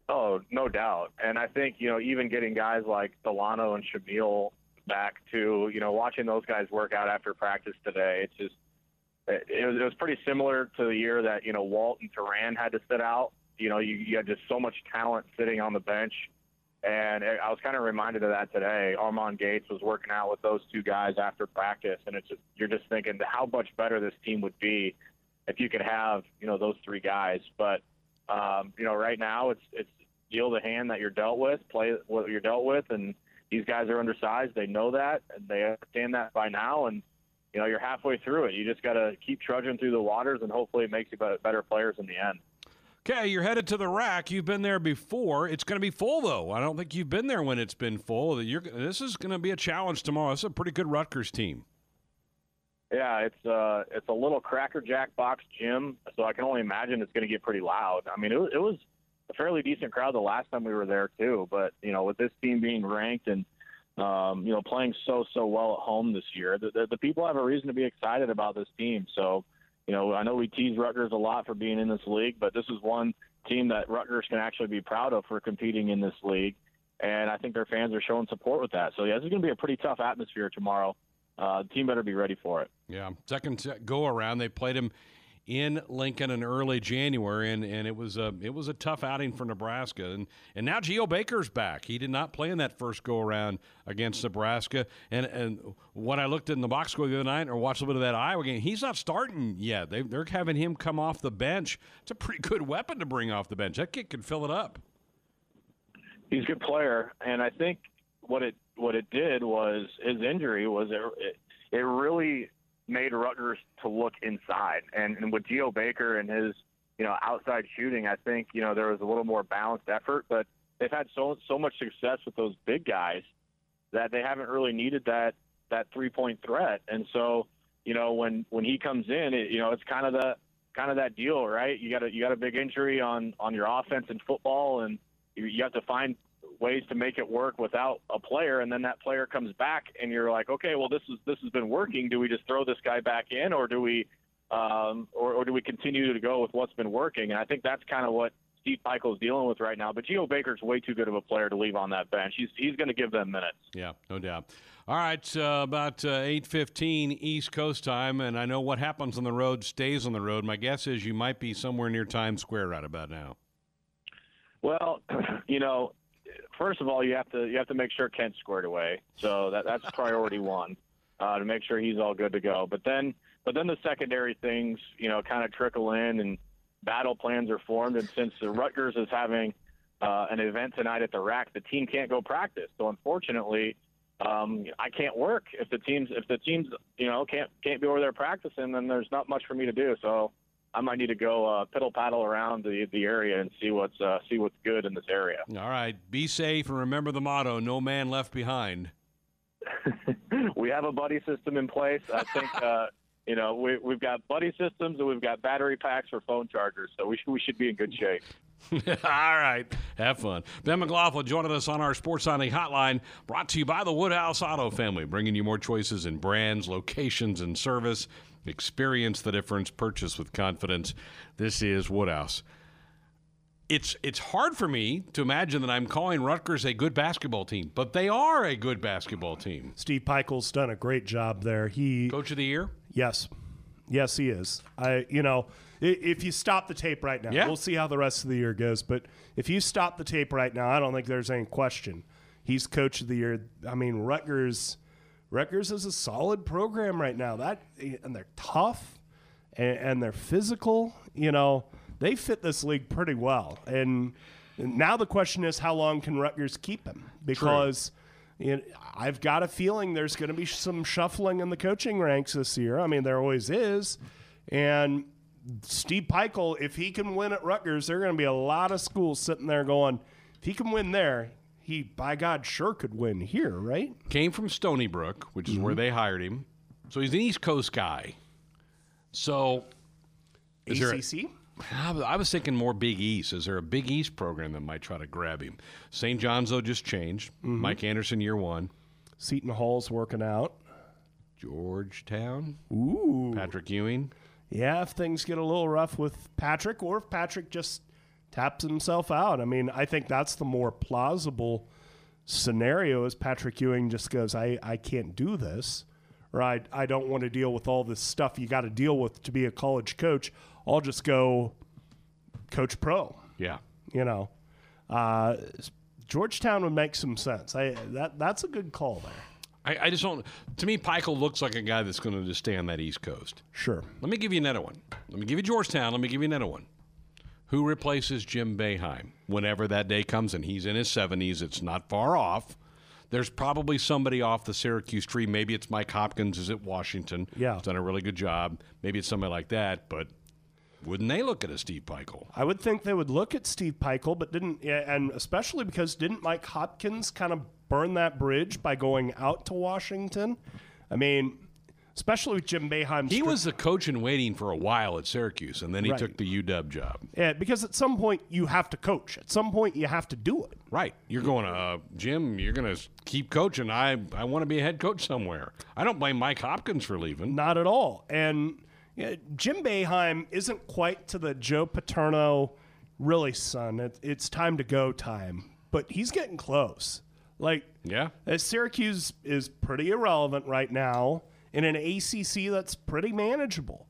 Oh, no doubt. And I think, you know, even getting guys like Dalano and Shamiel back to you know watching those guys work out after practice today. It's just it, it, was, it was pretty similar to the year that you know Walt and Terran had to sit out. You know, you, you had just so much talent sitting on the bench, and I was kind of reminded of that today. Armon Gates was working out with those two guys after practice, and it's just you're just thinking how much better this team would be if you could have you know those three guys. But um, you know, right now it's it's deal the hand that you're dealt with, play what you're dealt with, and these guys are undersized. They know that, and they understand that by now. And you know, you're halfway through it. You just got to keep trudging through the waters, and hopefully, it makes you better players in the end. Okay, you're headed to the rack. You've been there before. It's going to be full, though. I don't think you've been there when it's been full. You're, this is going to be a challenge tomorrow. It's a pretty good Rutgers team. Yeah, it's uh, it's a little crackerjack box gym, so I can only imagine it's going to get pretty loud. I mean, it, it was a fairly decent crowd the last time we were there too. But you know, with this team being ranked and um, you know playing so so well at home this year, the, the, the people have a reason to be excited about this team. So you know, I know we tease Rutgers a lot for being in this league, but this is one team that Rutgers can actually be proud of for competing in this league. And I think their fans are showing support with that. So yeah, this is going to be a pretty tough atmosphere tomorrow. Uh, the team better be ready for it. Yeah, second go around, they played him in Lincoln in early January, and, and it was a it was a tough outing for Nebraska. And and now Geo Baker's back. He did not play in that first go around against Nebraska. And and when I looked in the box score the other night or watched a little bit of that Iowa game, he's not starting yet. They, they're having him come off the bench. It's a pretty good weapon to bring off the bench. That kid can fill it up. He's a good player, and I think what it what it did was his injury was it, it really made Rutgers to look inside. And, and with Geo Baker and his, you know, outside shooting, I think, you know, there was a little more balanced effort, but they've had so so much success with those big guys that they haven't really needed that that three point threat. And so, you know, when when he comes in, it, you know, it's kind of the kind of that deal, right? You got a you got a big injury on on your offense in football, and you, you have to find ways to make it work without a player, and then that player comes back, and you're like, okay, well, this is this has been working. Do we just throw this guy back in, or do we, um, or, or do we continue to go with what's been working? And I think that's kind of what Steve Pikiell's dealing with right now. But Geo Baker's way too good of a player to leave on that bench. He's he's going to give them minutes. Yeah, no doubt. All right, uh, about uh, eight fifteen East Coast time, and I know what happens on the road stays on the road. My guess is you might be somewhere near Times Square right about now. Well, [CLEARS THROAT] you know, first of all, you have to you have to make sure Kent's squared away. So that that's priority [LAUGHS] one uh, to make sure he's all good to go. But then, but then the secondary things, you know, kind of trickle in, and battle plans are formed. And since the Rutgers is having uh, an event tonight at the rack, the team can't go practice. So unfortunately, um, I can't work if the teams if the teams you know can't can't be over there practicing. Then there's not much for me to do. So I might need to go uh, piddle paddle around the the area and see what's uh, see what's good in this area. All right, be safe and remember the motto: "No man left behind." [LAUGHS] we have a buddy system in place. I think. Uh, [LAUGHS] you know, we, we've got buddy systems and we've got battery packs for phone chargers, so we, we should be in good shape. [LAUGHS] All right. Have fun. Ben McLaughlin joining us on our Sports Signing Hotline, brought to you by the Woodhouse Auto Family, bringing you more choices in brands, locations, and service. Experience the difference. Purchase with confidence. This is Woodhouse. It's it's hard for me to imagine that I'm calling Rutgers a good basketball team, but they are a good basketball team. Steve Pikiell's done a great job there. He Coach of the year. Yes, yes, he is. I you know if you stop the tape right now, Yeah. we'll see how the rest of the year goes. But if you stop the tape right now, I don't think there's any question. He's coach of the year. I mean, Rutgers, Rutgers is a solid program right now. That and they're tough and, and they're physical. You know, they fit this league pretty well. And, now the question is, how long can Rutgers keep him? Because. You know, I've got a feeling there's going to be some shuffling in the coaching ranks this year. I mean, there always is. And Steve Pikiell, if he can win at Rutgers, there are going to be a lot of schools sitting there going, if he can win there, he, by God, sure could win here, right? Came from Stony Brook, which is where mm-hmm. they hired him. So he's an East Coast guy. So is ACC? I was- I was thinking more Big East. Is there a Big East program that might try to grab him? St. John's, though, just changed. Mm-hmm. Mike Anderson, year one. Seton Hall's working out. Georgetown, Ooh. Patrick Ewing. Yeah, if things get a little rough with Patrick, or if Patrick just taps himself out. I mean, I think that's the more plausible scenario is Patrick Ewing just goes, I, I can't do this, or I, I don't want to deal with all this stuff you got to deal with to be a college coach. I'll just go coach pro, Yeah. you know. Uh, Georgetown would make some sense. I that that's a good call there. I, I just don't. To me, Pikiell looks like a guy that's going to just stay on that East Coast. Sure. Let me give you another one. Let me give you Georgetown. Let me give you another one. Who replaces Jim Boeheim whenever that day comes? And he's in his 70s. It's not far off. There's probably somebody off the Syracuse tree. Maybe it's Mike Hopkins is at Washington. Yeah. He's done a really good job. Maybe it's somebody like that. But wouldn't they look at a Steve Pikiell? I would think they would look at Steve Pikiell, but didn't, and especially because didn't Mike Hopkins kind of burn that bridge by going out to Washington? I mean, especially with Jim Boeheim. He was the coach in waiting for a while at Syracuse, and then he Right. took the UW job. yeah, because at some point you have to coach. At some point you have to do it. Right. You're going, uh, Jim, you're going to keep coaching. I, I want to be a head coach somewhere. I don't blame Mike Hopkins for leaving. Not at all. And yeah, Jim Boeheim isn't quite to the Joe Paterno, really, son. It, it's time to go time. But he's getting close. Like, Yeah. uh, Syracuse is pretty irrelevant right now in an ACC that's pretty manageable.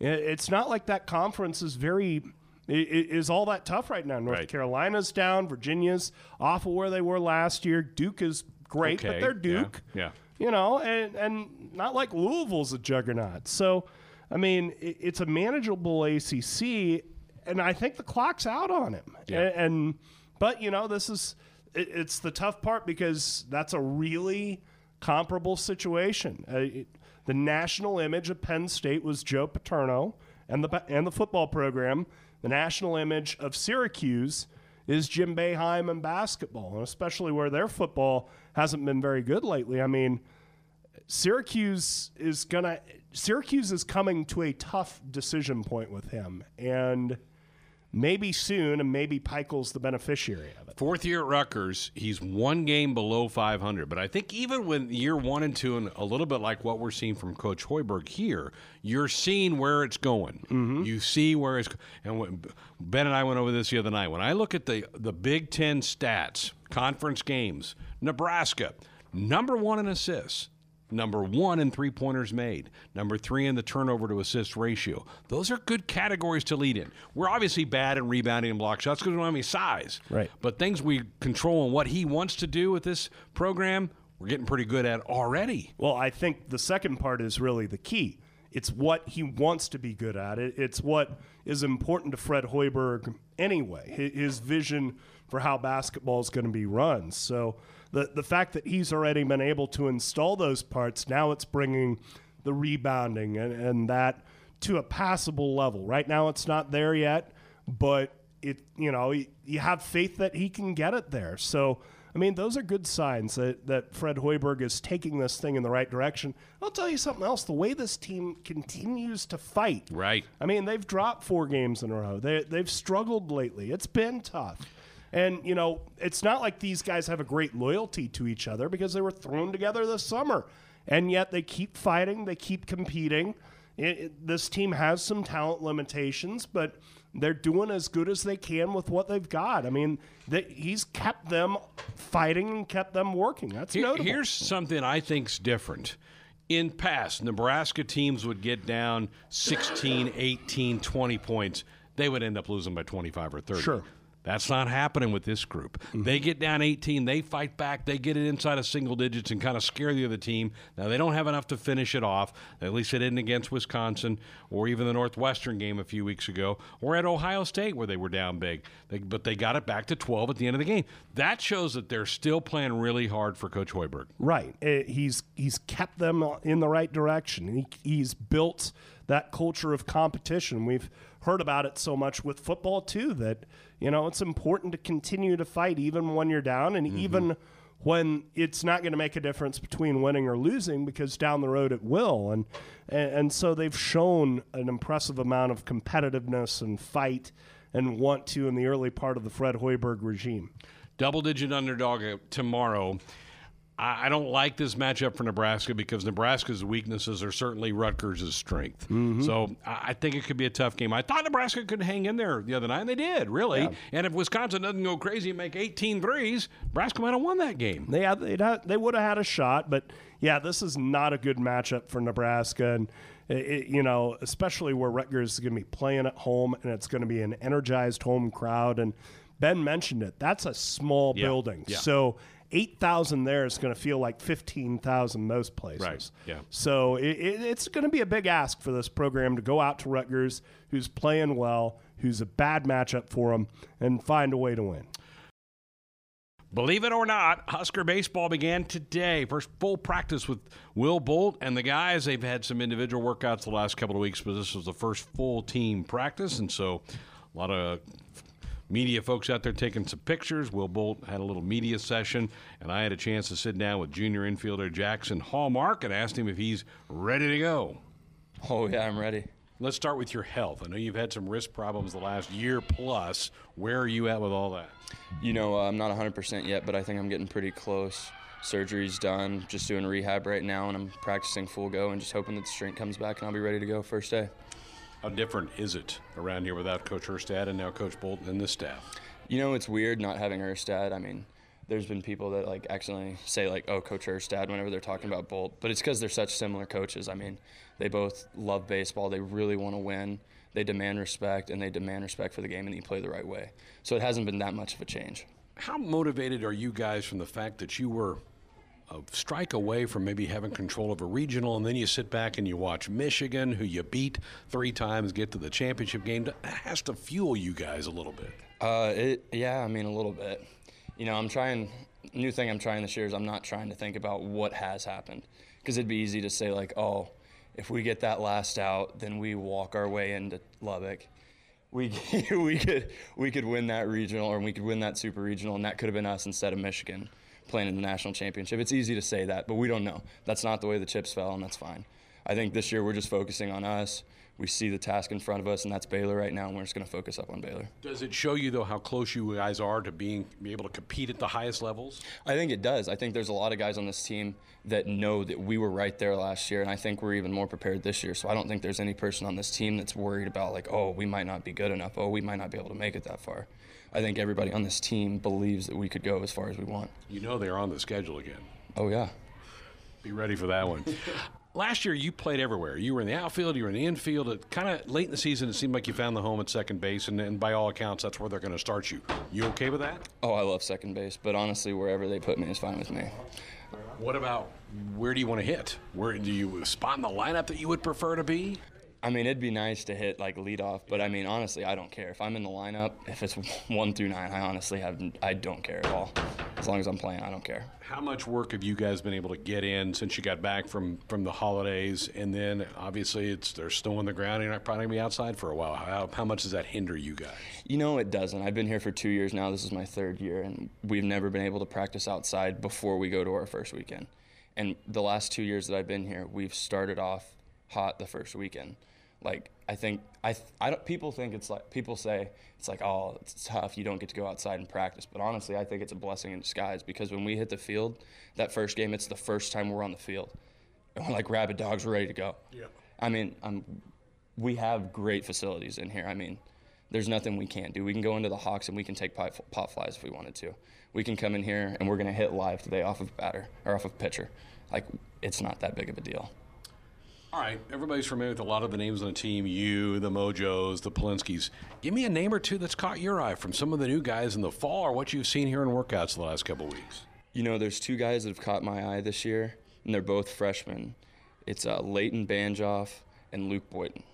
It's not like that conference is very is all that tough right now. North Right. Carolina's down, Virginia's off of where they were last year. Duke is great, Okay, but they're yeah, Duke yeah. you know, and, and not like Louisville's a juggernaut. So, I mean, it, it's a manageable ACC, and I think the clock's out on him. Yeah. And, and but you know, this is it, it's the tough part because that's a really comparable situation. Uh, it- the national image of Penn State was Joe Paterno and the and the football program. The national image of Syracuse is Jim Boeheim and basketball, and especially where their football hasn't been very good lately. I mean, Syracuse is gonna Syracuse is coming to a tough decision point with him, and maybe soon, and maybe Pikiell's the beneficiary of it. Fourth year at Rutgers, he's one game below 500. But I think even when year one and two, and a little bit like what we're seeing from Coach Hoiberg here, you're seeing where it's going. Mm-hmm. You see where it's and when, Ben and I went over this the other night. When I look at the the Big Ten stats, conference games, Nebraska number one in assists. Number one in three pointers made. Number three in the turnover to assist ratio. Those are good categories to lead in. We're obviously bad in rebounding and block shots because we don't have any size. Right. But things we control and what he wants to do with this program, we're getting pretty good at already. Well, I think the second part is really the key. It's what he wants to be good at. It's what is important to Fred Hoiberg anyway. His vision for how basketball is going to be run. So the the fact that he's already been able to install those parts, now it's bringing the rebounding and, and that to a passable level. Right now, it's not there yet, but it you know you, have faith that he can get it there. So. I mean, those are good signs that, that Fred Hoiberg is taking this thing in the right direction. I'll tell you something else. The way this team continues to fight. Right. I mean, they've dropped four games in a row. They, they've struggled lately. It's been tough. And, you know, it's not like these guys have a great loyalty to each other because they were thrown together this summer. And yet they keep fighting, they keep competing. It, it- this team has some talent limitations, but they're doing as good as they can with what they've got. I mean, they, he's kept them fighting and kept them working. That's Here- notable. here's something I think's different. In past, Nebraska teams would get down 16, 18, 20 points. They would end up losing by 25 or 30. Sure. That's not happening with this group. They get down 18, they fight back, they get it inside of single digits and kind of scare the other team. Now, they don't have enough to finish it off. At least they didn't against Wisconsin or even the Northwestern game a few weeks ago or at Ohio State where they were down big. They, but they got it back to 12 at the end of the game. That shows that they're still playing really hard for Coach Hoiberg. Right. Uh, He's he's kept them in the right direction. He, he's built that culture of competition. We've heard about it so much with football too that you know it's important to continue to fight even when you're down and even when it's not going to make a difference between winning or losing because down the road it will and, and and so they've shown an impressive amount of competitiveness and fight and want to in the early part of the Fred Hoiberg regime. double digit underdog uh, tomorrow. I don't like this matchup for Nebraska because Nebraska's weaknesses are certainly Rutgers' strength. Mm-hmm. So I think it could be a tough game. I thought Nebraska could hang in there the other night, and they did, really. And if Wisconsin doesn't go crazy and make 18 threes, Nebraska might have won that game. They had, they'd ha they would have had a shot, but yeah, this is not a good matchup for Nebraska, and it- you know, especially where Rutgers is going to be playing at home, and it's going to be an energized home crowd. And Ben mentioned it; that's a small Yeah, building, yeah. so eight thousand there is going to feel like fifteen thousand most places. Right, yeah. So it, it, it's going to be a big ask for this program to go out to Rutgers, who's playing well, who's a bad matchup for them, and find a way to win. Believe it or not, Husker baseball began today. First full practice with Will Bolt and the guys. They've had some individual workouts the last couple of weeks, but this was the first full team practice, and so a lot of media folks out there taking some pictures. Will Bolt had a little media session, and I had a chance to sit down with junior infielder Jaxon Hallmark and asked him if he's ready to go. Oh yeah, I'm ready. Let's start with your health. I know you've had some wrist problems the last year plus. Where are you at with all that? You know, uh, I'm not 100% yet, but I think I'm getting pretty close. Surgery's done. Just doing rehab right now, and I'm practicing full go and just hoping that the strength comes back and I'll be ready to go first day. How different is it around here without Coach Erstad and now Coach Bolton and this staff? You know, it's weird not having Erstad. I mean, there's been people that like accidentally say like, "Oh, Coach Erstad," whenever they're talking about Bolt, but it's because they're such similar coaches. I mean, they both love baseball. They really want to win. They demand respect, and they demand respect for the game, and you play the right way. So it hasn't been that much of a change. How motivated are you guys from the fact that you were a strike away from maybe having control of a regional, and then you sit back and you watch Michigan, who you beat three times, get to the championship game? That has to fuel you guys a little bit. Uh, it, yeah, I mean a little bit. You know, I'm trying. New thing I'm trying this year is I'm not trying to think about what has happened, because it'd be easy to say like, oh, if we get that last out, then we walk our way into Lubbock. We [LAUGHS] we could we could win that regional or we could win that super regional, and that could have been us instead of Michigan. Playing in the national championship. It's easy to say that, but we don't know. That's not the way the chips fell, and that's fine. I think this year we're just focusing on us. We see the task in front of us, and that's Baylor right now, and we're just going to focus up on Baylor. Does it show you though how close you guys are to being be able to compete at the highest levels? I think it does. I think there's a lot of guys on this team that know that we were right there last year, and I think we're even more prepared this year. So I don't think there's any person on this team that's worried about like, oh, we might not be good enough. Oh, we might not be able to make it that far. I think everybody on this team believes that we could go as far as we want. You know they're on the schedule again. Oh yeah. Be ready for that one. [LAUGHS] Last year, you played everywhere. You were in the outfield, you were in the infield. It kind of late in the season, it seemed like you found the home at second base, and, and by all accounts, that's where they're going to start you. You okay with that? Oh, I love second base, but honestly, wherever they put me is fine with me. What about where do you want to hit? Where do you spot in the lineup that you would prefer to be? I mean, it'd be nice to hit like lead off, but I mean, honestly, I don't care if I'm in the lineup. If it's [LAUGHS] one through nine, I honestly have I don't care at all. As long as I'm playing, I don't care. How much work have you guys been able to get in since you got back from from the holidays? And then obviously it's they're snow on the ground. You're not probably gonna be outside for a while. How, how much does that hinder you guys? You know, it doesn't. I've been here for two years now. This is my third year, and we've never been able to practice outside before we go to our first weekend. And the last two years that I've been here, we've started off hot the first weekend. Like I think I I don't people think it's like people say it's like oh it's tough you don't get to go outside and practice but honestly I think it's a blessing in disguise because when we hit the field that first game it's the first time we're on the field and [LAUGHS] we're like rabid dogs we're ready to go. Yeah. I mean I'm we have great facilities in here. I mean there's nothing we can't do. We can go into the Hawks and we can take pop, pop flies if we wanted to. We can come in here and we're going to hit live today off of batter or off of pitcher. Like it's not that big of a deal. All right, everybody's familiar with a lot of the names on the team. You, the Mojos, the Polinskis. Give me a name or two that's caught your eye from some of the new guys in the fall, or what you've seen here in workouts the last couple weeks. You know, there's two guys that have caught my eye this year, and they're both freshmen. It's uh, Leighton Banjoff and Luke Boyton.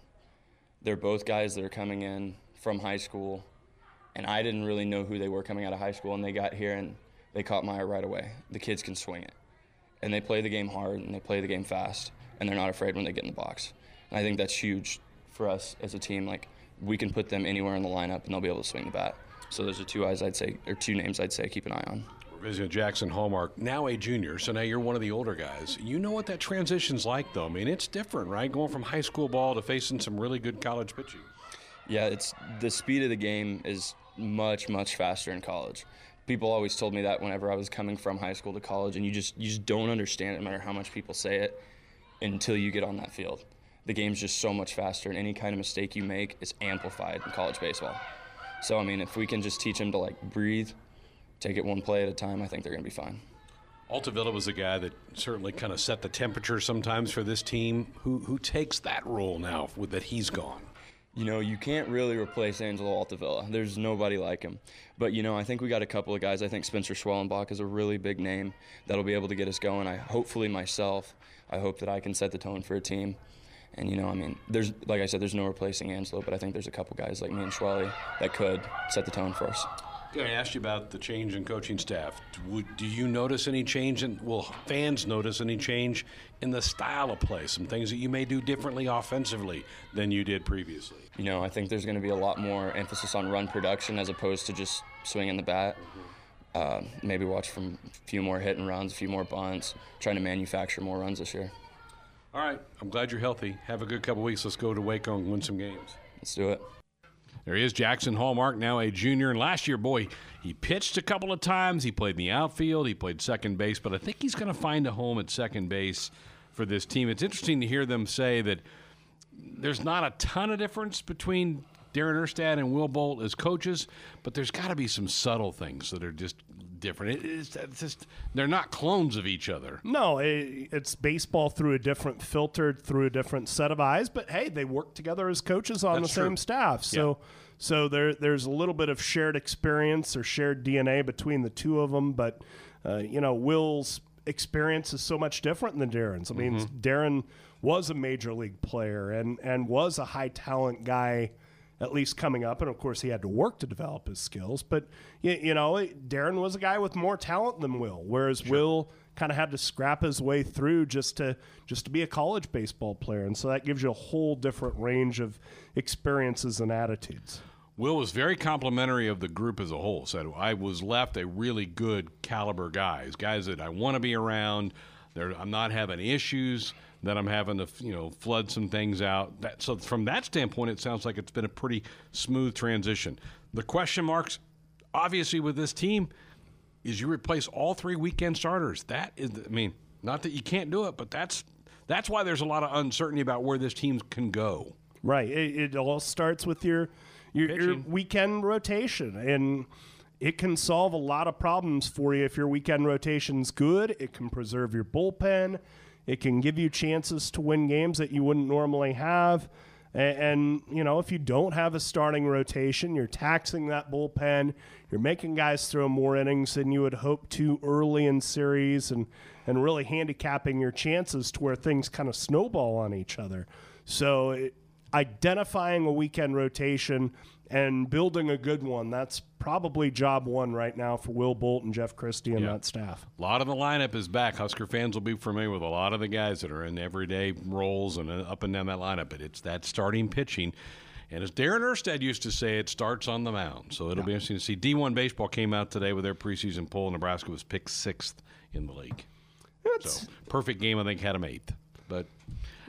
They're both guys that are coming in from high school, and I didn't really know who they were coming out of high school, and they got here and they caught my eye right away. The kids can swing it, and they play the game hard and they play the game fast and they're not afraid when they get in the box. And I think that's huge for us as a team. Like we can put them anywhere in the lineup and they'll be able to swing the bat. So those are two eyes I'd say, or two names I'd say keep an eye on. We're visiting Jaxon Hallmark, now a junior, so now you're one of the older guys. You know what that transition's like, though. I mean, it's different, right? Going from high school ball to facing some really good college pitching. Yeah, it's the speed of the game is much much faster in college. People always told me that whenever I was coming from high school to college, and you just you just don't understand it, no matter how much people say it until you get on that field. The game's just so much faster, and any kind of mistake you make is amplified in college baseball. So, I mean, if we can just teach them to like breathe, take it one play at a time, I think they're going to be fine. Altavilla was a guy that certainly kind of set the temperature sometimes for this team. Who who takes that role now with that he's gone? You know, you can't really replace Angelo Altavilla. There's nobody like him. But, you know, I think we got a couple of guys. I think Spencer Schwellenbach is a really big name that'll be able to get us going. I hopefully myself, I hope that I can set the tone for a team. And, you know, I mean, there's, like I said, there's no replacing Angelo, but I think there's a couple guys like me and Schwelly that could set the tone for us. I asked you about the change in coaching staff. Do you notice any change in, will fans notice any change in the style of play? Some things that you may do differently offensively than you did previously? You know, I think there's going to be a lot more emphasis on run production as opposed to just swinging the bat. Mm-hmm. Uh, maybe watch from a few more hit and runs, a few more bunts, trying to manufacture more runs this year. All right. I'm glad you're healthy. Have a good couple weeks. Let's go to Waco and win some games. Let's do it. There he is, Jaxon Hallmark, now a junior. And last year, boy, he pitched a couple of times. He played in the outfield. He played second base. But I think he's going to find a home at second base for this team. It's interesting to hear them say that there's not a ton of difference between Darren Erstad and Will Bolt as coaches, but there's got to be some subtle things that are just different. It, it's, it's, just they're not clones of each other. No, it, it's baseball through a different filter, through a different set of eyes. But hey, they work together as coaches on That's the true. same staff, so Yeah. so there there's a little bit of shared experience or shared DNA between the two of them. But uh, you know, Will's experience is so much different than Darren's. I mean, Darren was a major league player and and was a high talent guy at least coming up. And of course, he had to work to develop his skills. But, you, you know, Darren was a guy with more talent than Will, whereas Will kind of had to scrap his way through just to just to be a college baseball player. And so that gives you a whole different range of experiences and attitudes. Will was very complimentary of the group as a whole. Said I was left a really good caliber guys, guys that I want to be around. They're, I'm not having issues that I'm having to you know flood some things out. That, so from that standpoint, it sounds like it's been a pretty smooth transition. The question marks, obviously, with this team, is you replace all three weekend starters. That is, I mean, not that you can't do it, but that's that's why there's a lot of uncertainty about where this team can go. Right. It, it all starts with your your, your weekend rotation, and it can solve a lot of problems for you if your weekend rotation's good. It can preserve your bullpen. It can give you chances to win games that you wouldn't normally have. And, you know, if you don't have a starting rotation, you're taxing that bullpen. You're making guys throw more innings than you would hope to early in series and, and really handicapping your chances to where things kind of snowball on each other. So, it, identifying a weekend rotation and building a good one. That's probably job one right now for Will Bolt and Jeff Christy and yeah. that staff. A lot of the lineup is back. Husker fans will be familiar with a lot of the guys that are in everyday roles and uh, up and down that lineup. But it's that starting pitching. And as Darren Erstad used to say, it starts on the mound. So it'll yeah. be interesting to see. D1 Baseball came out today with their preseason poll. Nebraska was picked sixth in the league. It's, so perfect game, I think, had them eighth. But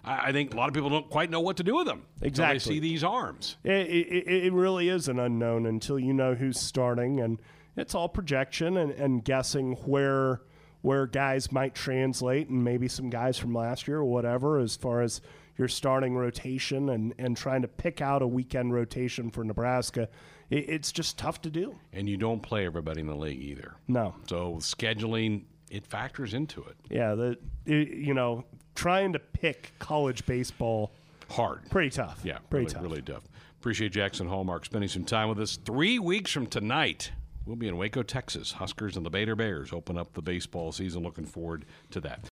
I, think a lot of people don't quite know what to do with them. Exactly. They see these arms. It, it, it, really is an unknown until you know who's starting, and it's all projection and, and guessing where where guys might translate, and maybe some guys from last year or whatever, as far as your starting rotation and, and trying to pick out a weekend rotation for Nebraska. It, it's just tough to do. And you don't play everybody in the league either. No. So scheduling it factors into it. Yeah, the it, you know trying to pick college baseball hard, pretty tough. Yeah, pretty really, tough. Really tough. Appreciate Jaxon Hallmark spending some time with us. Three weeks from tonight, we'll be in Waco, Texas. Huskers and the Baylor Bears open up the baseball season. Looking forward to that.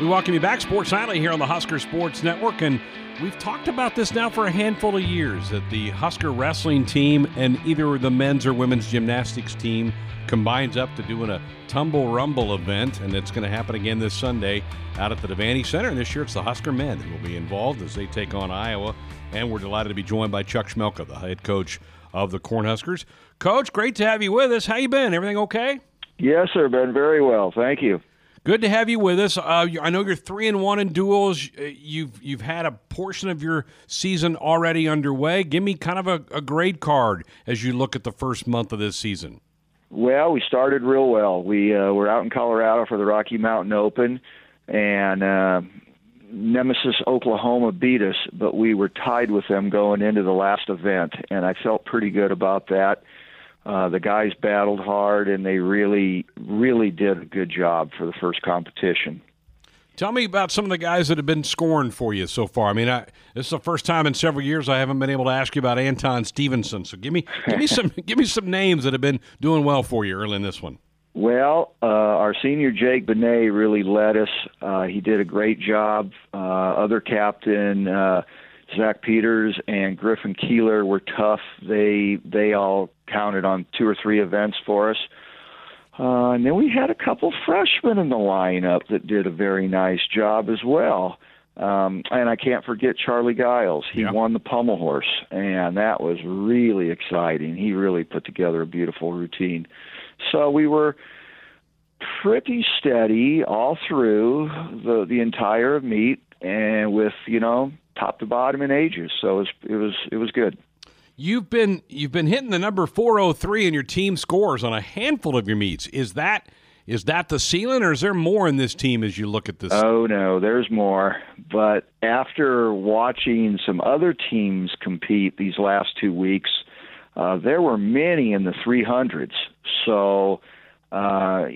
We welcome you back, Sports Nightly, here on the Husker Sports Network. And we've talked about this now for a handful of years that the Husker wrestling team and either the men's or women's gymnastics team combines up to doing a Tumble Rumble event, and it's going to happen again this Sunday out at the Devaney Center. And this year it's the Husker men that will be involved as they take on Iowa. And we're delighted to be joined by Chuck Chmelka, the head coach of the Cornhuskers. Coach, great to have you with us. How you been? Everything okay? Yes, sir. Been very well. Thank you. Good to have you with us. Uh, I know you're three and one in duals. Uh, you've you've had a portion of your season already underway. Give me kind of a, a grade card as you look at the first month of this season. Well, we started real well. We uh, were out in Colorado for the Rocky Mountain Open, and uh, Nemesis Oklahoma beat us, but we were tied with them going into the last event, and I felt pretty good about that. Uh, the guys battled hard, and they really, really did a good job for the first competition. Tell me about some of the guys that have been scoring for you so far. I mean, I, this is the first time in several years I haven't been able to ask you about Anton Stephenson. So give me, [LAUGHS] give me some, give me some names that have been doing well for you early in this one. Well, uh, our senior Jake Benet really led us. Uh, he did a great job. Uh, other captain uh, Zach Peters and Griffin Keeler were tough. They they all counted on two or three events for us. Uh, and then we had a couple freshmen in the lineup that did a very nice job as well. Um, and I can't forget Charlie Giles. He yeah. won the pommel horse, and that was really exciting. He really put together a beautiful routine. So we were pretty steady all through the the entire meet, and with you know top to bottom in ages. So it was it was it was good. You've been you've been hitting the number 403 in your team scores on a handful of your meets. Is that is that the ceiling, or is there more in this team as you look at this? Oh no, there's more. But after watching some other teams compete these last two weeks, uh, there were many in the 300s. So uh,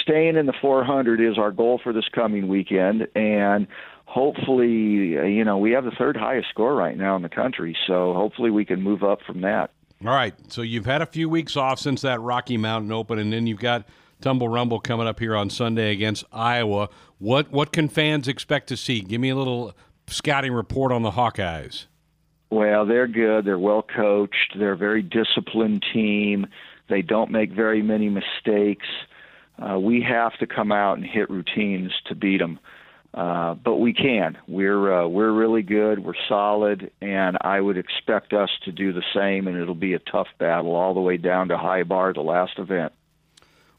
staying in the 400 is our goal for this coming weekend, and hopefully, uh, you know, we have the third highest score right now in the country. So hopefully, we can move up from that. All right. So you've had a few weeks off since that Rocky Mountain Open, and then you've got Tumble Rumble coming up here on Sunday against Iowa. What what can fans expect to see? Give me a little scouting report on the Hawkeyes. Well, they're good. They're well coached. They're a very disciplined team. They don't make very many mistakes. Uh, we have to come out and hit routines to beat them. Uh, but we can. We're uh, we're really good. We're solid, and I would expect us to do the same. And it'll be a tough battle all the way down to high bar, the last event.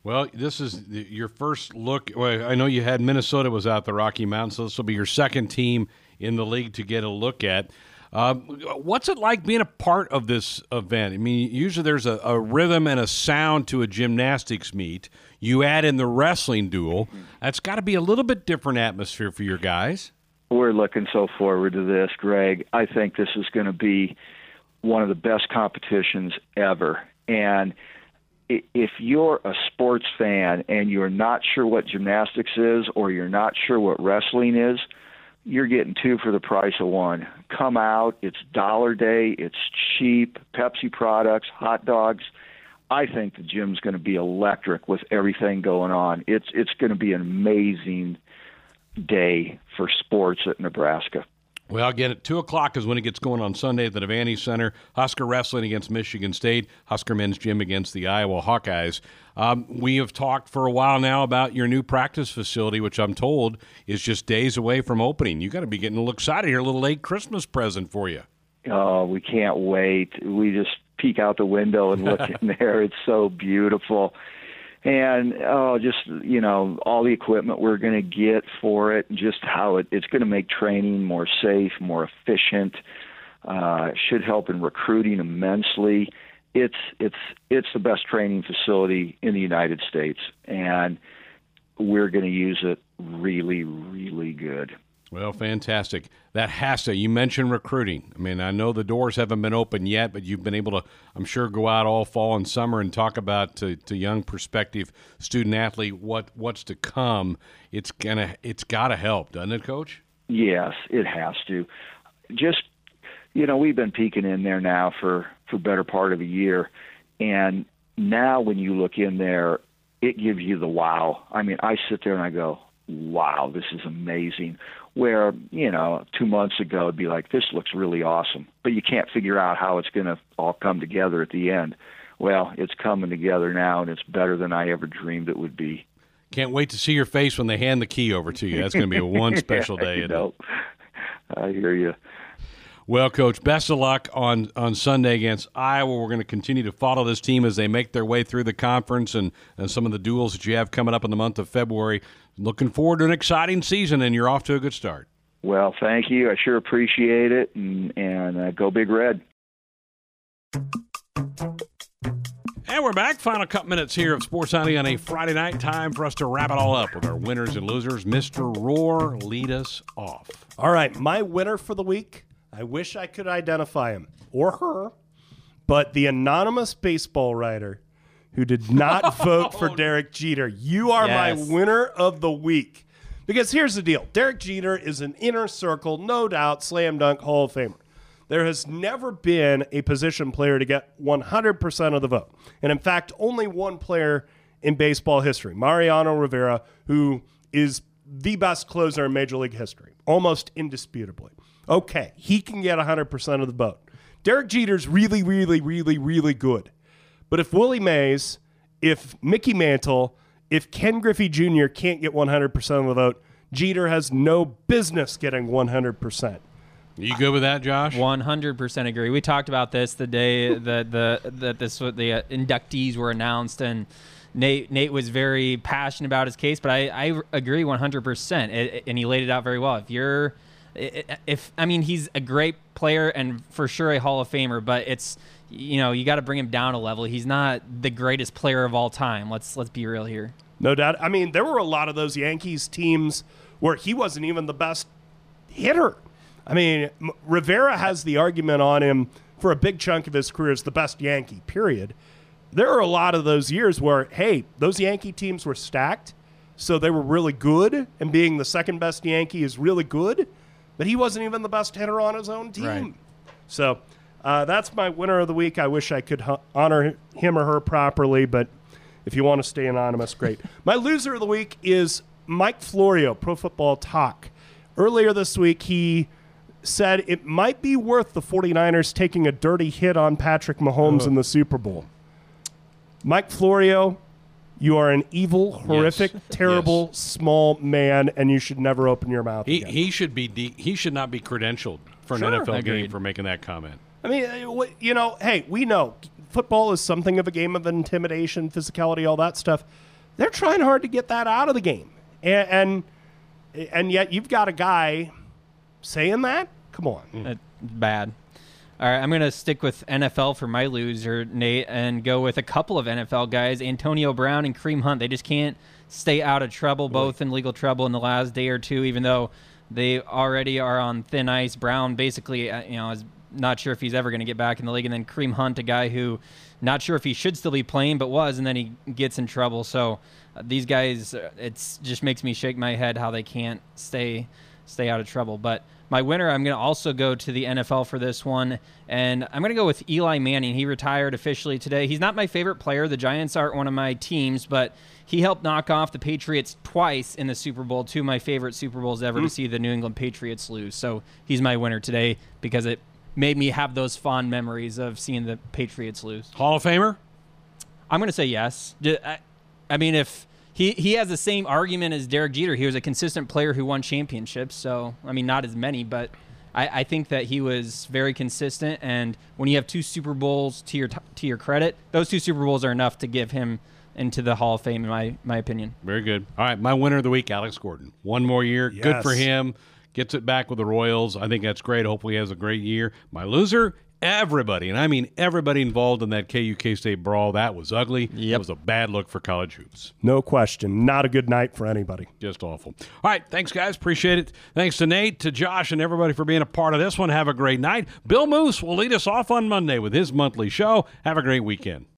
Well, this is the, your first look. Well, I know you had Minnesota was out the Rocky Mountains, so this will be your second team in the league to get a look at. Um, what's it like being a part of this event? I mean, usually there's a, a, rhythm and a sound to a gymnastics meet. You add in the wrestling duel. That's got to be a little bit different atmosphere for your guys. We're looking so forward to this, Greg. I think this is going to be one of the best competitions ever. And if you're a sports fan and you're not sure what gymnastics is or you're not sure what wrestling is, you're getting two for the price of one. Come out. It's dollar day. It's cheap. Pepsi products, hot dogs. I think the gym's going to be electric with everything going on. It's it's going to be an amazing day for sports at Nebraska. Well, again, at 2 o'clock is when it gets going on Sunday at the Devaney Center. Husker Wrestling against Michigan State, Husker Men's Gym against the Iowa Hawkeyes. Um, we have talked for a while now about your new practice facility, which I'm told is just days away from opening. You got to be getting a little excited here, a little late Christmas present for you. Oh, we can't wait. We just peek out the window and look [LAUGHS] in there. It's so beautiful and oh, just you know all the equipment we're going to get for it, just how it, it's going to make training more safe, more efficient. Uh, should help in recruiting immensely. It's it's it's the best training facility in the United States, and we're going to use it really, really good. Well, fantastic. That has to. You mentioned recruiting. I mean, I know the doors haven't been open yet, but you've been able to, I'm sure, go out all fall and summer and talk about to, to young prospective student athlete what what's to come. It's gonna, it's got to help, doesn't it, Coach? Yes, it has to. Just, you know, we've been peeking in there now for for better part of a year, and now when you look in there, it gives you the wow. I mean, I sit there and I go, wow, this is amazing where you know two months ago it'd be like this looks really awesome. But you can't figure out how it's going to all come together at the end. Well it's coming together now and it's better than i ever dreamed it would be. Can't wait to see your face when they hand the key over to you. That's going to be a one [LAUGHS] special day you know, i hear you well, Coach, best of luck on, on Sunday against Iowa. We're going to continue to follow this team as they make their way through the conference and, and some of the duels that you have coming up in the month of February. Looking forward to an exciting season, and you're off to a good start. Well, thank you. I sure appreciate it, and, and uh, go Big Red. And we're back. Final couple minutes here of Sports Sunday on a Friday night. Time for us to wrap it all up with our winners and losers. Mr. Roar, lead us off. All right, my winner for the week I wish I could identify him or her, but the anonymous baseball writer who did not [LAUGHS] vote for oh, Derek Jeter. You are yes. my winner of the week. Because here's the deal Derek Jeter is an inner circle, no doubt, slam dunk Hall of Famer. There has never been a position player to get 100% of the vote. And in fact, only one player in baseball history, Mariano Rivera, who is the best closer in Major League history, almost indisputably. Okay, he can get 100% of the vote. Derek Jeter's really, really, really, really good. But if Willie Mays, if Mickey Mantle, if Ken Griffey Jr. can't get 100% of the vote, Jeter has no business getting 100%. You good with that, Josh? One hundred percent agree. We talked about this the day [LAUGHS] that the that this the uh, inductees were announced, and Nate Nate was very passionate about his case. But I, I agree one hundred percent, and he laid it out very well. If you're if I mean he's a great player and for sure a Hall of Famer, but it's you know you got to bring him down a level. He's not the greatest player of all time. Let's let's be real here. No doubt. I mean, there were a lot of those Yankees teams where he wasn't even the best hitter. I mean, Rivera has the argument on him for a big chunk of his career as the best Yankee. Period. There are a lot of those years where, hey, those Yankee teams were stacked, so they were really good, and being the second best Yankee is really good but he wasn't even the best hitter on his own team. Right. So uh, that's my winner of the week. I wish I could honor him or her properly, but if you want to stay anonymous, great. [LAUGHS] my loser of the week is Mike Florio, Pro Football Talk. Earlier this week, he said it might be worth the 49ers taking a dirty hit on Patrick Mahomes in the Super Bowl. Mike Florio, You are an evil, horrific, terrible, small man, and you should never open your mouth. He again. he should be de- he should not be credentialed for an Sure. NFL game for making that comment. I mean, uh, you know, hey, we know football is something of a game of intimidation, physicality, all that stuff. They're trying hard to get that out of the game, and and, and yet you've got a guy saying that. Come on, That's bad. All right, I'm going to stick with NFL for my loser, Nate, and go with a couple of NFL guys, Antonio Brown and Kareem Hunt. They just can't stay out of trouble, both in legal trouble in the last day or two, even though they already are on thin ice. Brown basically, uh, you know, is not sure if he's ever going to get back in the league, and then Kareem Hunt, a guy who not sure if he should still be playing, but was, and then he gets in trouble. So uh, these guys, uh, it's just makes me shake my head how they can't stay stay out of trouble. But my winner, I'm going to also go to the NFL for this one, and I'm going to go with Eli Manning. He retired officially today. He's not my favorite player. The Giants aren't one of my teams, but he helped knock off the Patriots twice in the Super Bowl, two of my favorite Super Bowls ever to mm. see the New England Patriots lose. So he's my winner today because it made me have those fond memories of seeing the Patriots lose. Hall of Famer? I'm going to say yes. I, I mean, if he, he has the same argument as Derek Jeter, he was a consistent player who won championships. So, I mean, not as many, but I, I think that he was very consistent. And when you have two Super Bowls to your to your credit, those two Super Bowls are enough to give him into the Hall of Fame, in my my opinion. Very good. All right, my winner of the week, Alex Gordon. One more year. Good for him. Gets it back with the Royals. I think that's great. Hopefully, he has a great year. My loser, everybody, and I mean everybody involved in that KU K-State brawl. That was ugly. It was a bad look for college hoops. no question, not a good night for anybody. Just awful. All right, thanks, guys. Appreciate it. Thanks to Nate, to Josh, and everybody for being a part of this one. Have a great night. Bill Moos will lead us off on Monday with his monthly show. Have a great weekend.